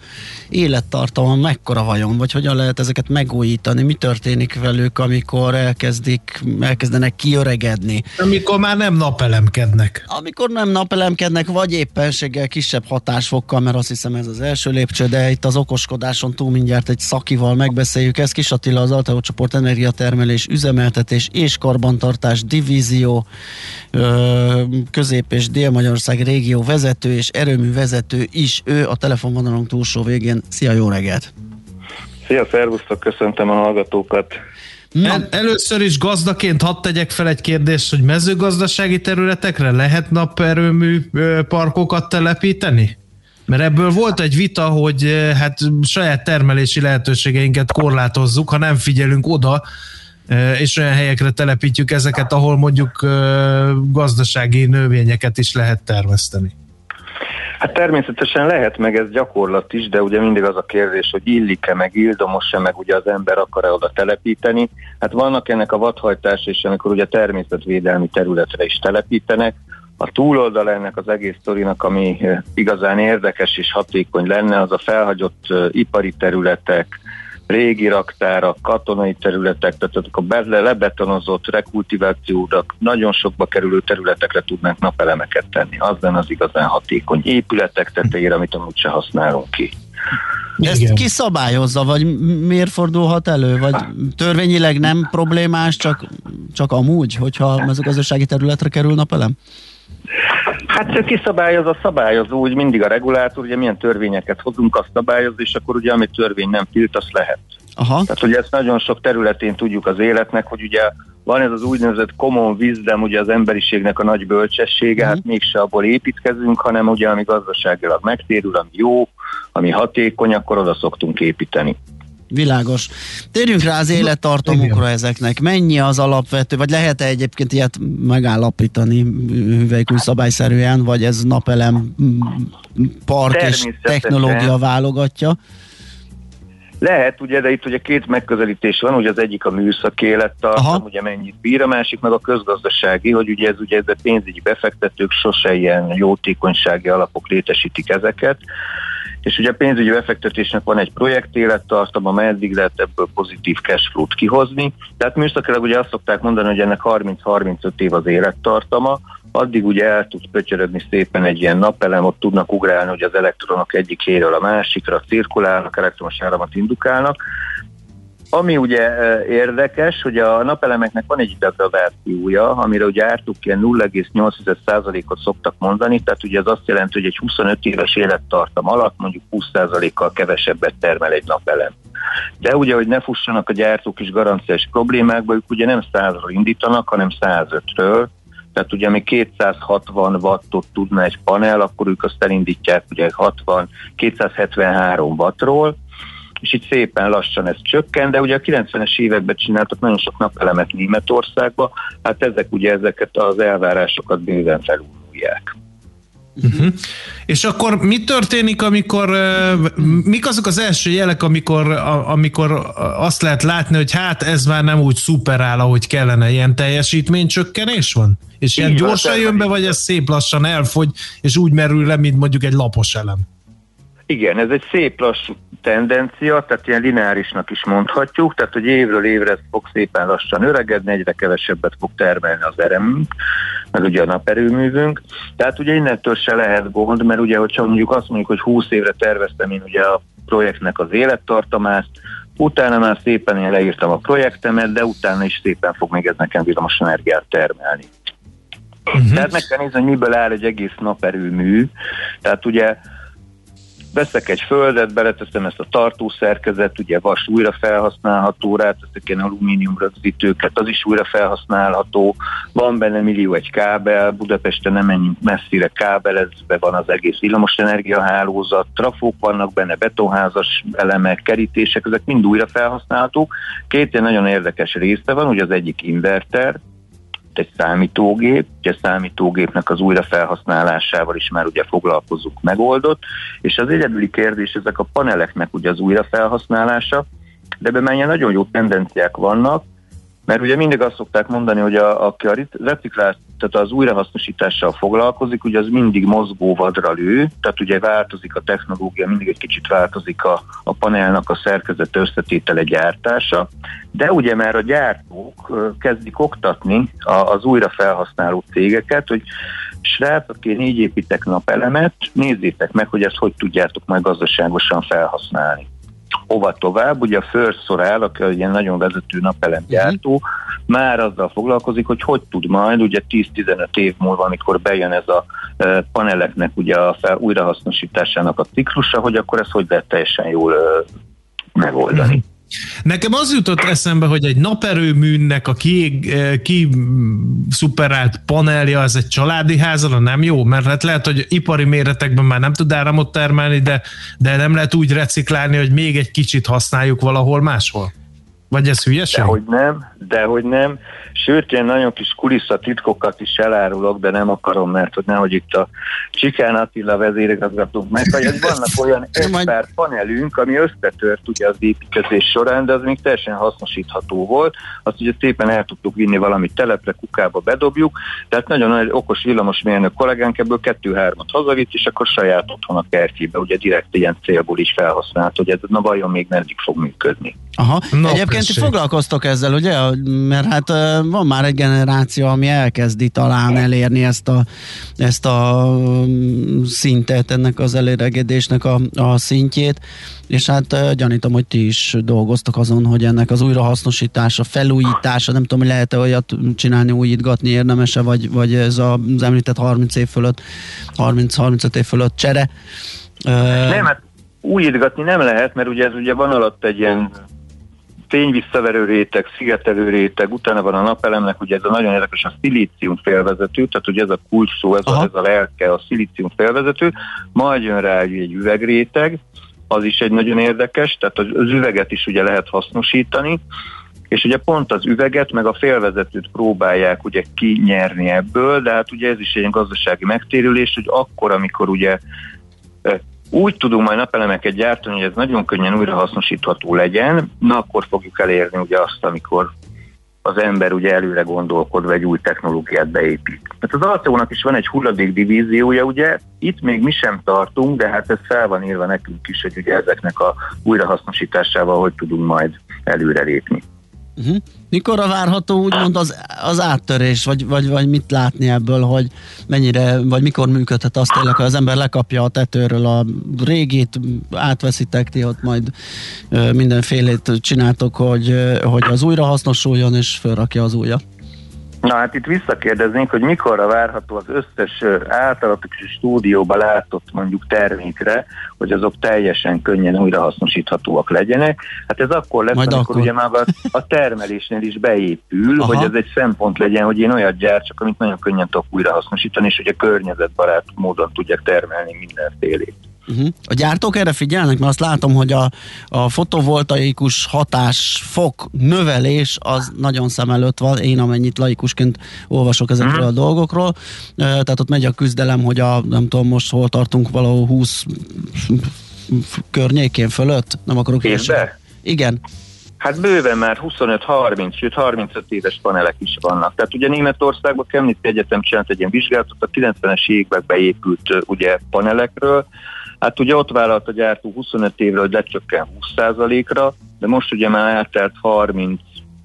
élettartalma mekkora vajon, vagy hogyan lehet ezeket megújítani, mi történik velük, amikor elkezdik, elkezdenek kiöregedni. Amikor már nem napelemkednek. Amikor nem napelemkednek, vagy éppenséggel kisebb hatásfokkal, mert azt hiszem ez az első lépcső, de itt az okoskodáson túl mindjárt egy szakival megbeszéljük ezt. Kis Attila, az Alteo csoport energiatermelés üzemeltetés és karbantartás divízió közép- és dél-magyarország régió vezető és erőmű vezető is ő a telefonvonalunk túlsó végén. Szia, jó reggelt! Szia, szervusztok, köszöntöm a hallgatókat. El, először is gazdaként hadd tegyek fel egy kérdést, hogy mezőgazdasági területekre lehet naperőmű parkokat telepíteni? Mert ebből volt egy vita, hogy hát saját termelési lehetőségeinket korlátozzuk, ha nem figyelünk oda, és olyan helyekre telepítjük ezeket, ahol mondjuk gazdasági növényeket is lehet termeszteni. Hát természetesen lehet meg ez gyakorlat is, de ugye mindig az a kérdés, hogy illik-e meg ildomos-e meg ugye az ember akar-e oda telepíteni. Hát vannak ennek a vadhajtás, és amikor ugye természetvédelmi területre is telepítenek, a túloldal ennek az egész sztorinak, ami eh, igazán érdekes és hatékony lenne, az a felhagyott eh, ipari területek, régi raktárak, katonai területek, tehát a be- lebetonozott rekultivációra nagyon sokba kerülő területekre tudnánk napelemeket tenni. Az lenne az igazán hatékony épületek tetejére, amit amúgy se használunk ki. Ezt ki szabályozza, vagy miért fordulhat elő? Vagy törvényileg nem problémás, csak, csak amúgy, hogyha mezőgazdasági területre kerül napelem? Hát kiszabályoz a szabályozó, úgy mindig a regulátor, ugye milyen törvényeket hozunk, azt szabályoz, és akkor ugye amit törvény nem tilt, azt lehet. Aha. Tehát ugye ezt nagyon sok területén tudjuk az életnek, hogy ugye van ez az úgynevezett common wisdom, ugye az emberiségnek a nagy bölcsessége, hát mégse abból építkezünk, hanem ugye ami gazdaságilag megtérül, ami jó, ami hatékony, akkor oda szoktunk építeni. Világos. Térjünk rá az élettartamukra ezeknek. Mennyi az alapvető, vagy lehet-e egyébként ilyet megállapítani hüvelykúj szabályszerűen, vagy ez napelem mm, park és technológia válogatja? Lehet, ugye, de itt ugye két megközelítés van, ugye az egyik a műszaki élettartam, ugye mennyit bír, a másik meg a közgazdasági, hogy ugye ez ugye ez a pénzügyi befektetők sose ilyen jótékonysági alapok létesítik ezeket, és ugye a pénzügyi befektetésnek van egy projekt élettartama, meddig lehet ebből pozitív cashflow-t kihozni. Tehát műszakilag ugye azt szokták mondani, hogy ennek 30-35 év az élettartama, addig ugye el tud pötyörögni szépen egy ilyen napelem, ott tudnak ugrálni, hogy az elektronok egyik helyről a másikra cirkulálnak, elektromos áramot indukálnak. Ami ugye e, érdekes, hogy a napelemeknek van egy degradációja, amire ugye ártuk ilyen 0,8%-ot szoktak mondani, tehát ugye ez azt jelenti, hogy egy 25 éves élettartam alatt mondjuk 20%-kal kevesebbet termel egy napelem. De ugye, hogy ne fussanak a gyártók is garanciás problémákba, ők ugye nem 100-ról indítanak, hanem 105-ről, tehát ugye ami 260 wattot tudna egy panel, akkor ők azt elindítják ugye 60, 273 wattról, és itt szépen lassan ez csökken, de ugye a 90-es években csináltak nagyon sok napelemet Németországba, hát ezek ugye ezeket az elvárásokat bőven felújulják. Uh-huh. És akkor mi történik, amikor, mik azok az első jelek, amikor, amikor azt lehet látni, hogy hát ez már nem úgy szuperál, ahogy kellene, ilyen teljesítménycsökkenés van? És ilyen Így van, gyorsan jön be, vagy ez szép lassan elfogy, és úgy merül le, mint mondjuk egy lapos elem? Igen, ez egy szép lassú tendencia, tehát ilyen lineárisnak is mondhatjuk, tehát hogy évről évre ez fog szépen lassan öregedni, egyre kevesebbet fog termelni az erőmünk, meg ugye a naperőművünk. Tehát ugye innentől se lehet gond, mert ugye, hogyha mondjuk azt mondjuk, hogy 20 évre terveztem én ugye a projektnek az élettartamát, utána már szépen én leírtam a projektemet, de utána is szépen fog még ez nekem villamos energiát termelni. Uh-huh. Tehát meg kell nézni, hogy miből áll egy egész naperőmű. Tehát ugye veszek egy földet, beleteszem ezt a tartószerkezet, ugye vas újra felhasználható, ráteszek ilyen alumínium rögzítőket, az is újra felhasználható, van benne millió egy kábel, Budapesten nem menjünk messzire kábelezve van az egész villamosenergia hálózat, trafók vannak benne, betonházas elemek, kerítések, ezek mind újra felhasználhatók. Két ilyen nagyon érdekes része van, ugye az egyik inverter, egy számítógép, ugye a számítógépnek az újrafelhasználásával is már ugye foglalkozunk megoldott, és az egyedüli kérdés ezek a paneleknek ugye az újrafelhasználása, de ebben nagyon jó tendenciák vannak, mert ugye mindig azt szokták mondani, hogy a, aki a reciklált, tehát az újrahasznosítással foglalkozik, ugye az mindig mozgó vadra lő, tehát ugye változik a technológia, mindig egy kicsit változik a, a panelnak a szerkezet összetétele gyártása, de ugye már a gyártók kezdik oktatni az újrafelhasználó cégeket, hogy srácok, én így építek napelemet, nézzétek meg, hogy ezt hogy tudjátok majd gazdaságosan felhasználni hova tovább. Ugye a First Sorel, aki ilyen nagyon vezető napelemgyártó, uh-huh. már azzal foglalkozik, hogy hogy tud majd ugye 10-15 év múlva, amikor bejön ez a paneleknek ugye a fel, újrahasznosításának a ciklusa, hogy akkor ezt hogy lehet teljesen jól megoldani. Nekem az jutott eszembe, hogy egy naperőműnek a ki, eh, ki szuperált panelja az egy családi házra nem jó, mert hát lehet, hogy ipari méretekben már nem tud áramot termelni, de, de nem lehet úgy reciklálni, hogy még egy kicsit használjuk valahol máshol. Vagy ez hülyeség? Dehogy nem, dehogy nem. Sőt, én nagyon kis kulisszatitkokat is elárulok, de nem akarom, mert hogy nehogy itt a Csikán Attila vezérigazgatónk meg, hogy vannak olyan expert panelünk, ami összetört ugye az építkezés során, de az még teljesen hasznosítható volt. Azt ugye szépen el tudtuk vinni valami telepre, kukába bedobjuk, tehát nagyon nagy okos villamosmérnök kollégánk ebből kettő-hármat hazavitt, és akkor saját otthon a kertjébe, ugye direkt ilyen célból is felhasznált, hogy ez na vajon még meddig fog működni. Aha. Na, Egyébként ti foglalkoztok ezzel, ugye? Mert hát van már egy generáció, ami elkezdi talán elérni ezt a, ezt a mm, szintet, ennek az eléregedésnek a, a szintjét, és hát gyanítom, hogy ti is dolgoztok azon, hogy ennek az újrahasznosítása, felújítása, nem tudom, hogy lehet-e olyat csinálni, újítgatni érdemese, vagy, vagy ez az említett 30 év fölött, 30-35 év fölött csere. Nem, hát újítgatni nem lehet, mert ugye ez ugye van alatt egy ilyen fényvisszaverő réteg, szigetelő réteg, utána van a napelemnek, ugye ez a nagyon érdekes a szilícium félvezető, tehát ugye ez a kulcs szó, ez a, ez a lelke, a szilícium félvezető, majd jön rá egy üvegréteg, az is egy nagyon érdekes, tehát az, az üveget is ugye lehet hasznosítani, és ugye pont az üveget, meg a félvezetőt próbálják ugye kinyerni ebből, de hát ugye ez is egy gazdasági megtérülés, hogy akkor, amikor ugye úgy tudunk majd napelemeket gyártani, hogy ez nagyon könnyen újrahasznosítható legyen, na akkor fogjuk elérni ugye azt, amikor az ember ugye előre gondolkodva egy új technológiát beépít. Hát az Alceónak is van egy hulladék divíziója, ugye itt még mi sem tartunk, de hát ez fel van írva nekünk is, hogy ugye ezeknek a újrahasznosításával hogy tudunk majd előre lépni. Uh-huh. Mikor a várható úgymond az, az áttörés, vagy, vagy, vagy mit látni ebből, hogy mennyire, vagy mikor működhet azt tényleg, hogy az ember lekapja a tetőről a régit, átveszitek ti ott majd mindenfélét csináltok, hogy, hogy az újra hasznosuljon és felrakja az újat. Na hát itt visszakérdeznénk, hogy mikorra várható az összes általatok és stúdióba látott mondjuk termékre, hogy azok teljesen könnyen újrahasznosíthatóak legyenek. Hát ez akkor lesz, Majd amikor akkor. ugye már a termelésnél is beépül, Aha. hogy ez egy szempont legyen, hogy én olyat gyártsak, amit nagyon könnyen tudok újrahasznosítani, és hogy a környezetbarát módon tudják termelni mindenfélét. Uh-huh. A gyártók erre figyelnek, mert azt látom, hogy a, a fotovoltaikus hatás fok növelés az nagyon szem előtt van, én amennyit laikusként olvasok ezekről uh-huh. a dolgokról, tehát ott megy a küzdelem, hogy a, nem tudom, most hol tartunk valahol 20 környékén fölött, nem akarok Évbe? Igen. Hát bőven már 25-30, sőt 35 éves panelek is vannak. Tehát ugye Németországban Chemnitz Egyetem csinált egy ilyen vizsgálatot, a 90-es években beépült ugye panelekről, Hát ugye ott vállalt a gyártó 25 évről, hogy lecsökken 20%-ra, de most ugye már eltelt 31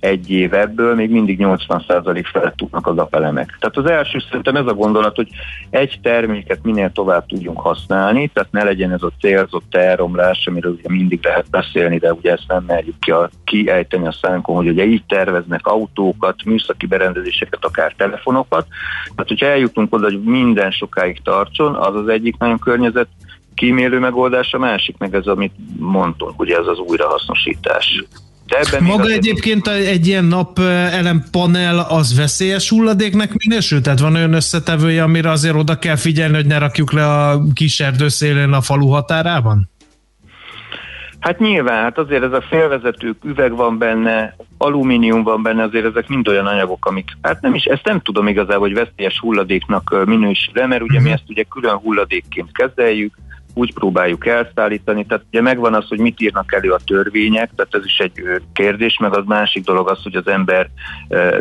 egy év ebből még mindig 80% felett tudnak az apelemek. Tehát az első szerintem ez a gondolat, hogy egy terméket minél tovább tudjunk használni, tehát ne legyen ez a célzott elromlás, amiről ugye mindig lehet beszélni, de ugye ezt nem merjük ki a, kiejteni a szánkon, hogy ugye így terveznek autókat, műszaki berendezéseket, akár telefonokat. Tehát, hogyha eljutunk oda, hogy minden sokáig tartson, az az egyik nagyon környezet kímélő megoldás, a másik meg ez, amit mondtunk, ugye ez az újrahasznosítás. De ebben Maga egyébként egy ilyen nap panel az veszélyes hulladéknek minősül? Tehát van olyan összetevője, amire azért oda kell figyelni, hogy ne rakjuk le a kis erdő szélén a falu határában? Hát nyilván, hát azért ez a félvezetők, üveg van benne, alumínium van benne, azért ezek mind olyan anyagok, amik, hát nem is, ezt nem tudom igazából, hogy veszélyes hulladéknak minősül, mert ugye mi ezt ugye külön hulladékként kezeljük, úgy próbáljuk elszállítani. Tehát ugye megvan az, hogy mit írnak elő a törvények, tehát ez is egy kérdés, meg az másik dolog az, hogy az ember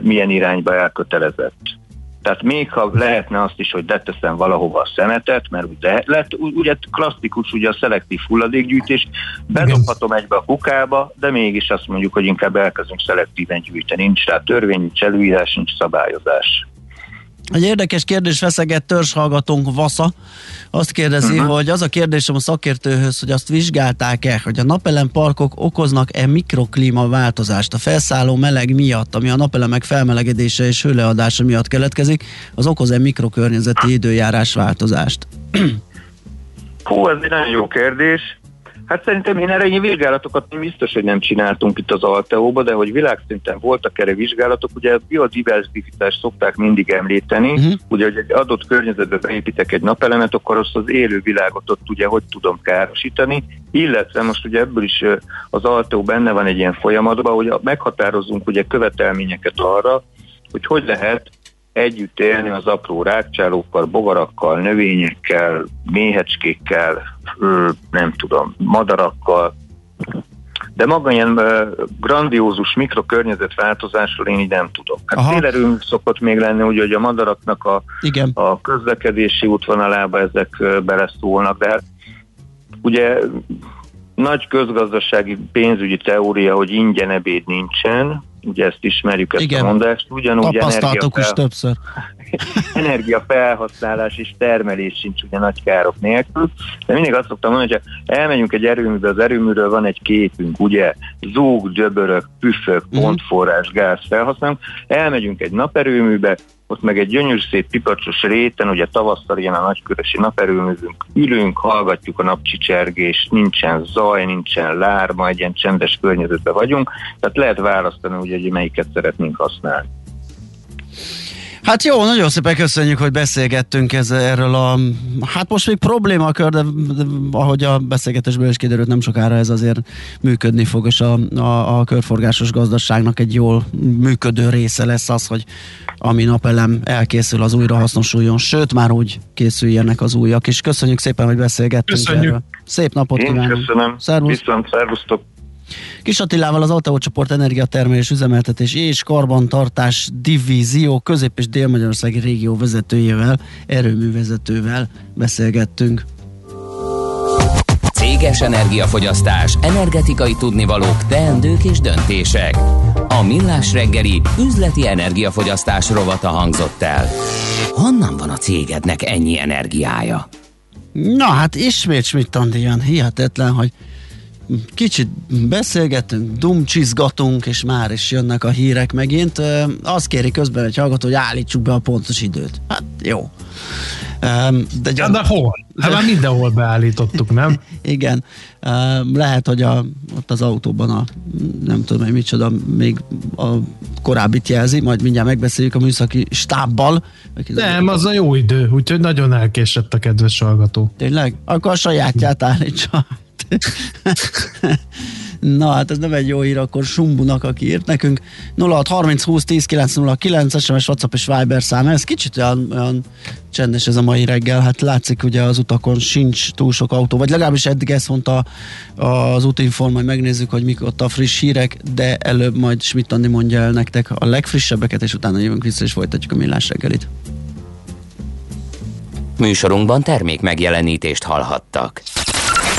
milyen irányba elkötelezett. Tehát még ha lehetne azt is, hogy leteszem valahova a szemetet, mert ugye, lett, ugye klasszikus ugye a szelektív hulladékgyűjtés, bedobhatom egybe a kukába, de mégis azt mondjuk, hogy inkább elkezdünk szelektíven gyűjteni. Nincs rá törvény, nincs előírás, nincs szabályozás. Egy érdekes kérdés feszeget törzshallgatónk Vasza. Azt kérdezi, uh-huh. hogy az a kérdésem a szakértőhöz, hogy azt vizsgálták-e, hogy a napelem parkok okoznak-e mikroklíma változást a felszálló meleg miatt, ami a napelemek felmelegedése és hőleadása miatt keletkezik, az okoz-e mikrokörnyezeti időjárás változást? Hú, ez egy nagyon jó kérdés. Hát szerintem én erre vizsgálatokat biztos, hogy nem csináltunk itt az Alteóba, de hogy világszinten voltak erre vizsgálatok, ugye a biodiverzitást szokták mindig említeni, uh-huh. ugye, hogy egy adott környezetbe beépítek egy napelemet, akkor azt az élő világot ott ugye hogy tudom károsítani, illetve most ugye ebből is az Alteó benne van egy ilyen folyamatban, hogy meghatározunk ugye követelményeket arra, hogy hogy lehet együtt élni az apró rákcsálókkal, bogarakkal, növényekkel, méhecskékkel, nem tudom, madarakkal, de maga ilyen grandiózus mikrokörnyezet változásról én így nem tudok. Hát szélerőm szokott még lenni, úgy, hogy a madaraknak a, Igen. a közlekedési útvonalába ezek beleszólnak, de hát ugye nagy közgazdasági pénzügyi teória, hogy ingyen ebéd nincsen, ugye ezt ismerjük, ezt Igen. a mondást, ugyanúgy Tapasztaltok is többször. energiafelhasználás és termelés sincs ugye nagy károk nélkül, de mindig azt szoktam mondani, hogy elmegyünk egy erőműbe, az erőműről van egy képünk, ugye, zúg, gyöbörök, püffök, mhm. pontforrás, gáz felhasználunk, elmegyünk egy naperőműbe, ott meg egy gyönyörű szép pipacsos réten, ugye tavasszal ilyen a nagykörösi naperőművünk, ülünk, hallgatjuk a napcsicsergést, nincsen zaj, nincsen lárma, egy ilyen csendes környezetben vagyunk, tehát lehet választani, ugye, hogy melyiket szeretnénk használni. Hát jó, nagyon szépen köszönjük, hogy beszélgettünk ez, erről a, hát most még problémakör, de, de ahogy a beszélgetésből is kiderült, nem sokára ez azért működni fog, és a, a, a körforgásos gazdaságnak egy jól működő része lesz az, hogy ami napelem elkészül, az újra hasznosuljon, sőt már úgy készüljenek az újak, és köszönjük szépen, hogy beszélgettünk köszönjük. erről. Szép napot Én kívánok! köszönöm. Szervusz. Viszont, szervusztok! Kis Attilával az Alteo csoport energiatermelés, üzemeltetés és karbantartás divízió közép- és délmagyarországi régió vezetőjével, erőművezetővel beszélgettünk. Céges energiafogyasztás, energetikai tudnivalók, teendők és döntések. A Millás reggeli üzleti energiafogyasztás rovata hangzott el. Honnan van a cégednek ennyi energiája? Na hát ismét Schmidt Andi, hihetetlen, hogy kicsit beszélgetünk, dumcsizgatunk, és már is jönnek a hírek megint. Azt kéri közben egy hallgató, hogy állítsuk be a pontos időt. Hát jó. De, gyan... ja, de hol? Hát már mindenhol beállítottuk, nem? Igen. Lehet, hogy a, ott az autóban a nem tudom, hogy micsoda, még a korábbit jelzi, majd mindjárt megbeszéljük a műszaki stábbal. Nem, az a jó idő, úgyhogy nagyon elkésett a kedves hallgató. Tényleg? Akkor a sajátját állítsa. Na hát ez nem egy jó hír, akkor Sumbunak, aki írt nekünk. 06 30 20 10 909 SMS, WhatsApp és Viber szám. Ez kicsit olyan, olyan csendes ez a mai reggel. Hát látszik, ugye az utakon sincs túl sok autó, vagy legalábbis eddig ezt mondta az útinform, majd megnézzük, hogy mik ott a friss hírek, de előbb majd Schmidt Andi mondja el nektek a legfrissebbeket, és utána jövünk vissza, és folytatjuk a millás reggelit. Műsorunkban termék megjelenítést hallhattak.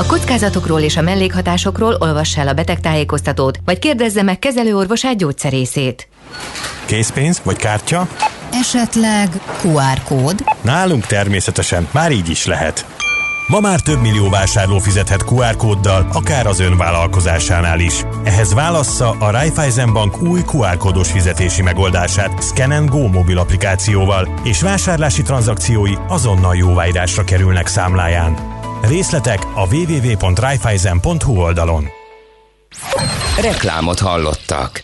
A kockázatokról és a mellékhatásokról olvass el a betegtájékoztatót, vagy kérdezze meg kezelőorvosát gyógyszerészét. Készpénz vagy kártya? Esetleg QR kód? Nálunk természetesen már így is lehet. Ma már több millió vásárló fizethet QR kóddal, akár az ön vállalkozásánál is. Ehhez válassza a Raiffeisen Bank új QR kódos fizetési megoldását Scan Go mobil applikációval, és vásárlási tranzakciói azonnal jóváírásra kerülnek számláján. Részletek a www.raiffeisen.hu oldalon. Reklámot hallottak.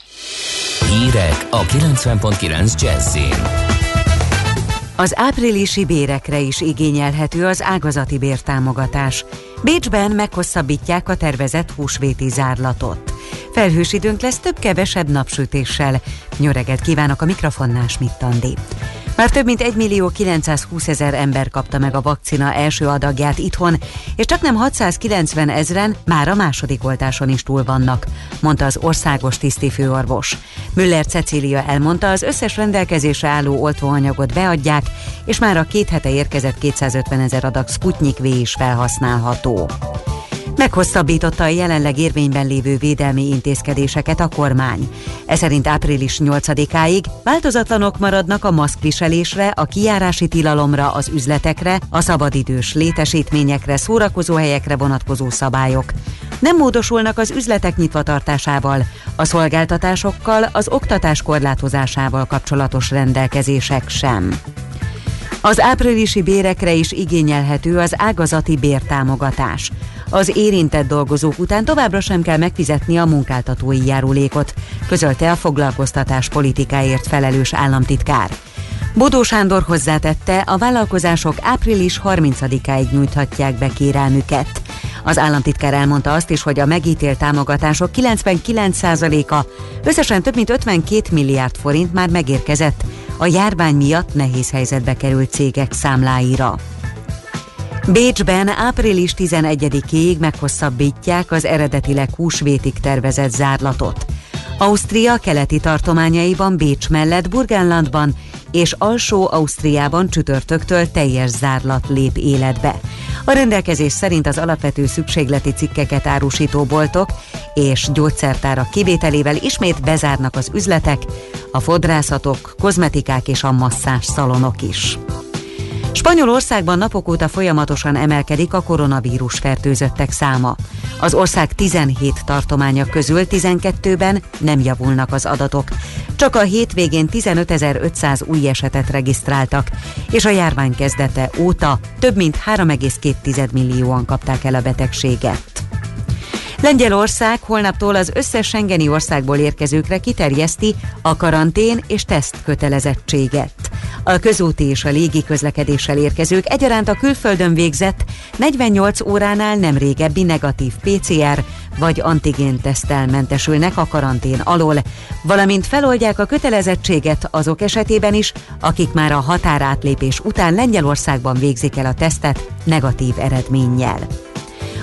Hírek a 90.9 Jazzin. Az áprilisi bérekre is igényelhető az ágazati bértámogatás. Bécsben meghosszabbítják a tervezett húsvéti zárlatot. Felhős időnk lesz több-kevesebb napsütéssel. Nyöreget kívánok a mikrofonnál Schmidt már több mint 1 millió 920 ezer ember kapta meg a vakcina első adagját itthon, és csak nem 690 ezren már a második oltáson is túl vannak, mondta az országos tisztifőorvos. Müller Cecília elmondta, az összes rendelkezésre álló oltóanyagot beadják, és már a két hete érkezett 250 ezer adag Sputnik V is felhasználható. Meghosszabbította a jelenleg érvényben lévő védelmi intézkedéseket a kormány. Ez szerint április 8-áig változatlanok maradnak a maszkviselésre, a kijárási tilalomra, az üzletekre, a szabadidős létesítményekre, szórakozóhelyekre vonatkozó szabályok. Nem módosulnak az üzletek nyitvatartásával, a szolgáltatásokkal, az oktatás korlátozásával kapcsolatos rendelkezések sem. Az áprilisi bérekre is igényelhető az ágazati bértámogatás. Az érintett dolgozók után továbbra sem kell megfizetni a munkáltatói járulékot, közölte a foglalkoztatás politikáért felelős államtitkár. Bodó Sándor hozzátette, a vállalkozások április 30-áig nyújthatják be kérelmüket. Az államtitkár elmondta azt is, hogy a megítélt támogatások 99%-a, összesen több mint 52 milliárd forint már megérkezett a járvány miatt nehéz helyzetbe került cégek számláira. Bécsben április 11-ig meghosszabbítják az eredetileg húsvétig tervezett zárlatot. Ausztria keleti tartományaiban Bécs mellett Burgenlandban és alsó Ausztriában csütörtöktől teljes zárlat lép életbe. A rendelkezés szerint az alapvető szükségleti cikkeket árusító boltok és gyógyszertárak kivételével ismét bezárnak az üzletek, a fodrászatok, kozmetikák és a masszás szalonok is. Spanyolországban napok óta folyamatosan emelkedik a koronavírus fertőzöttek száma. Az ország 17 tartománya közül 12-ben nem javulnak az adatok. Csak a hétvégén 15.500 új esetet regisztráltak, és a járvány kezdete óta több mint 3,2 millióan kapták el a betegséget. Lengyelország holnaptól az összes Schengeni országból érkezőkre kiterjeszti a karantén és teszt kötelezettséget. A közúti és a légi közlekedéssel érkezők egyaránt a külföldön végzett 48 óránál nem régebbi negatív PCR vagy antigén tesztel mentesülnek a karantén alól, valamint feloldják a kötelezettséget azok esetében is, akik már a határátlépés után Lengyelországban végzik el a tesztet negatív eredménnyel.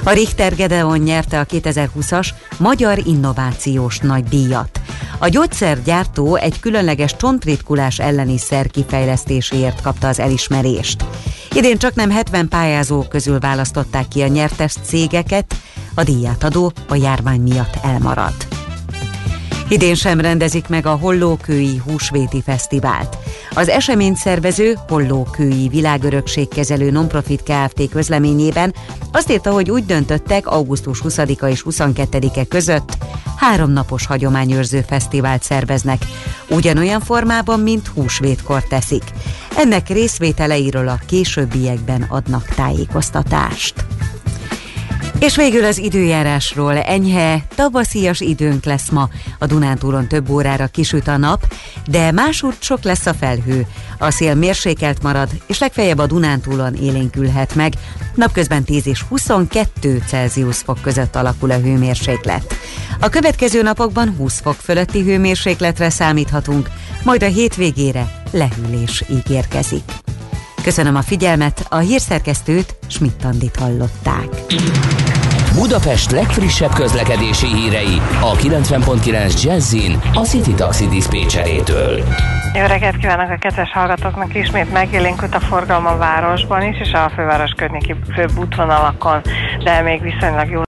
A Richter Gedeon nyerte a 2020-as Magyar Innovációs Nagy Díjat. A gyógyszergyártó egy különleges csontritkulás elleni szer kifejlesztéséért kapta az elismerést. Idén csak nem 70 pályázó közül választották ki a nyertes cégeket, a díjátadó a járvány miatt elmaradt. Idén sem rendezik meg a Hollókői Húsvéti Fesztivált. Az eseményt szervező Hollókői Világörökségkezelő Nonprofit Kft. közleményében azt írta, hogy úgy döntöttek augusztus 20-a és 22-e között háromnapos hagyományőrző fesztivált szerveznek, ugyanolyan formában, mint húsvétkor teszik. Ennek részvételeiről a későbbiekben adnak tájékoztatást. És végül az időjárásról enyhe, tavaszias időnk lesz ma. A Dunántúron több órára kisüt a nap, de másút sok lesz a felhő. A szél mérsékelt marad, és legfeljebb a Dunántúlon élénkülhet meg. Napközben 10 és 22 Celsius fok között alakul a hőmérséklet. A következő napokban 20 fok fölötti hőmérsékletre számíthatunk, majd a hétvégére lehűlés ígérkezik. Köszönöm a figyelmet, a hírszerkesztőt Schmidt-Tandit hallották. Budapest legfrissebb közlekedési hírei a 90.9 Jazzin a City Taxi Dispécsejétől. Jó reggelt kívánok a kedves hallgatóknak! Ismét megélénkült a forgalom a városban is, és a főváros környéki főbb útvonalakon, de még viszonylag jó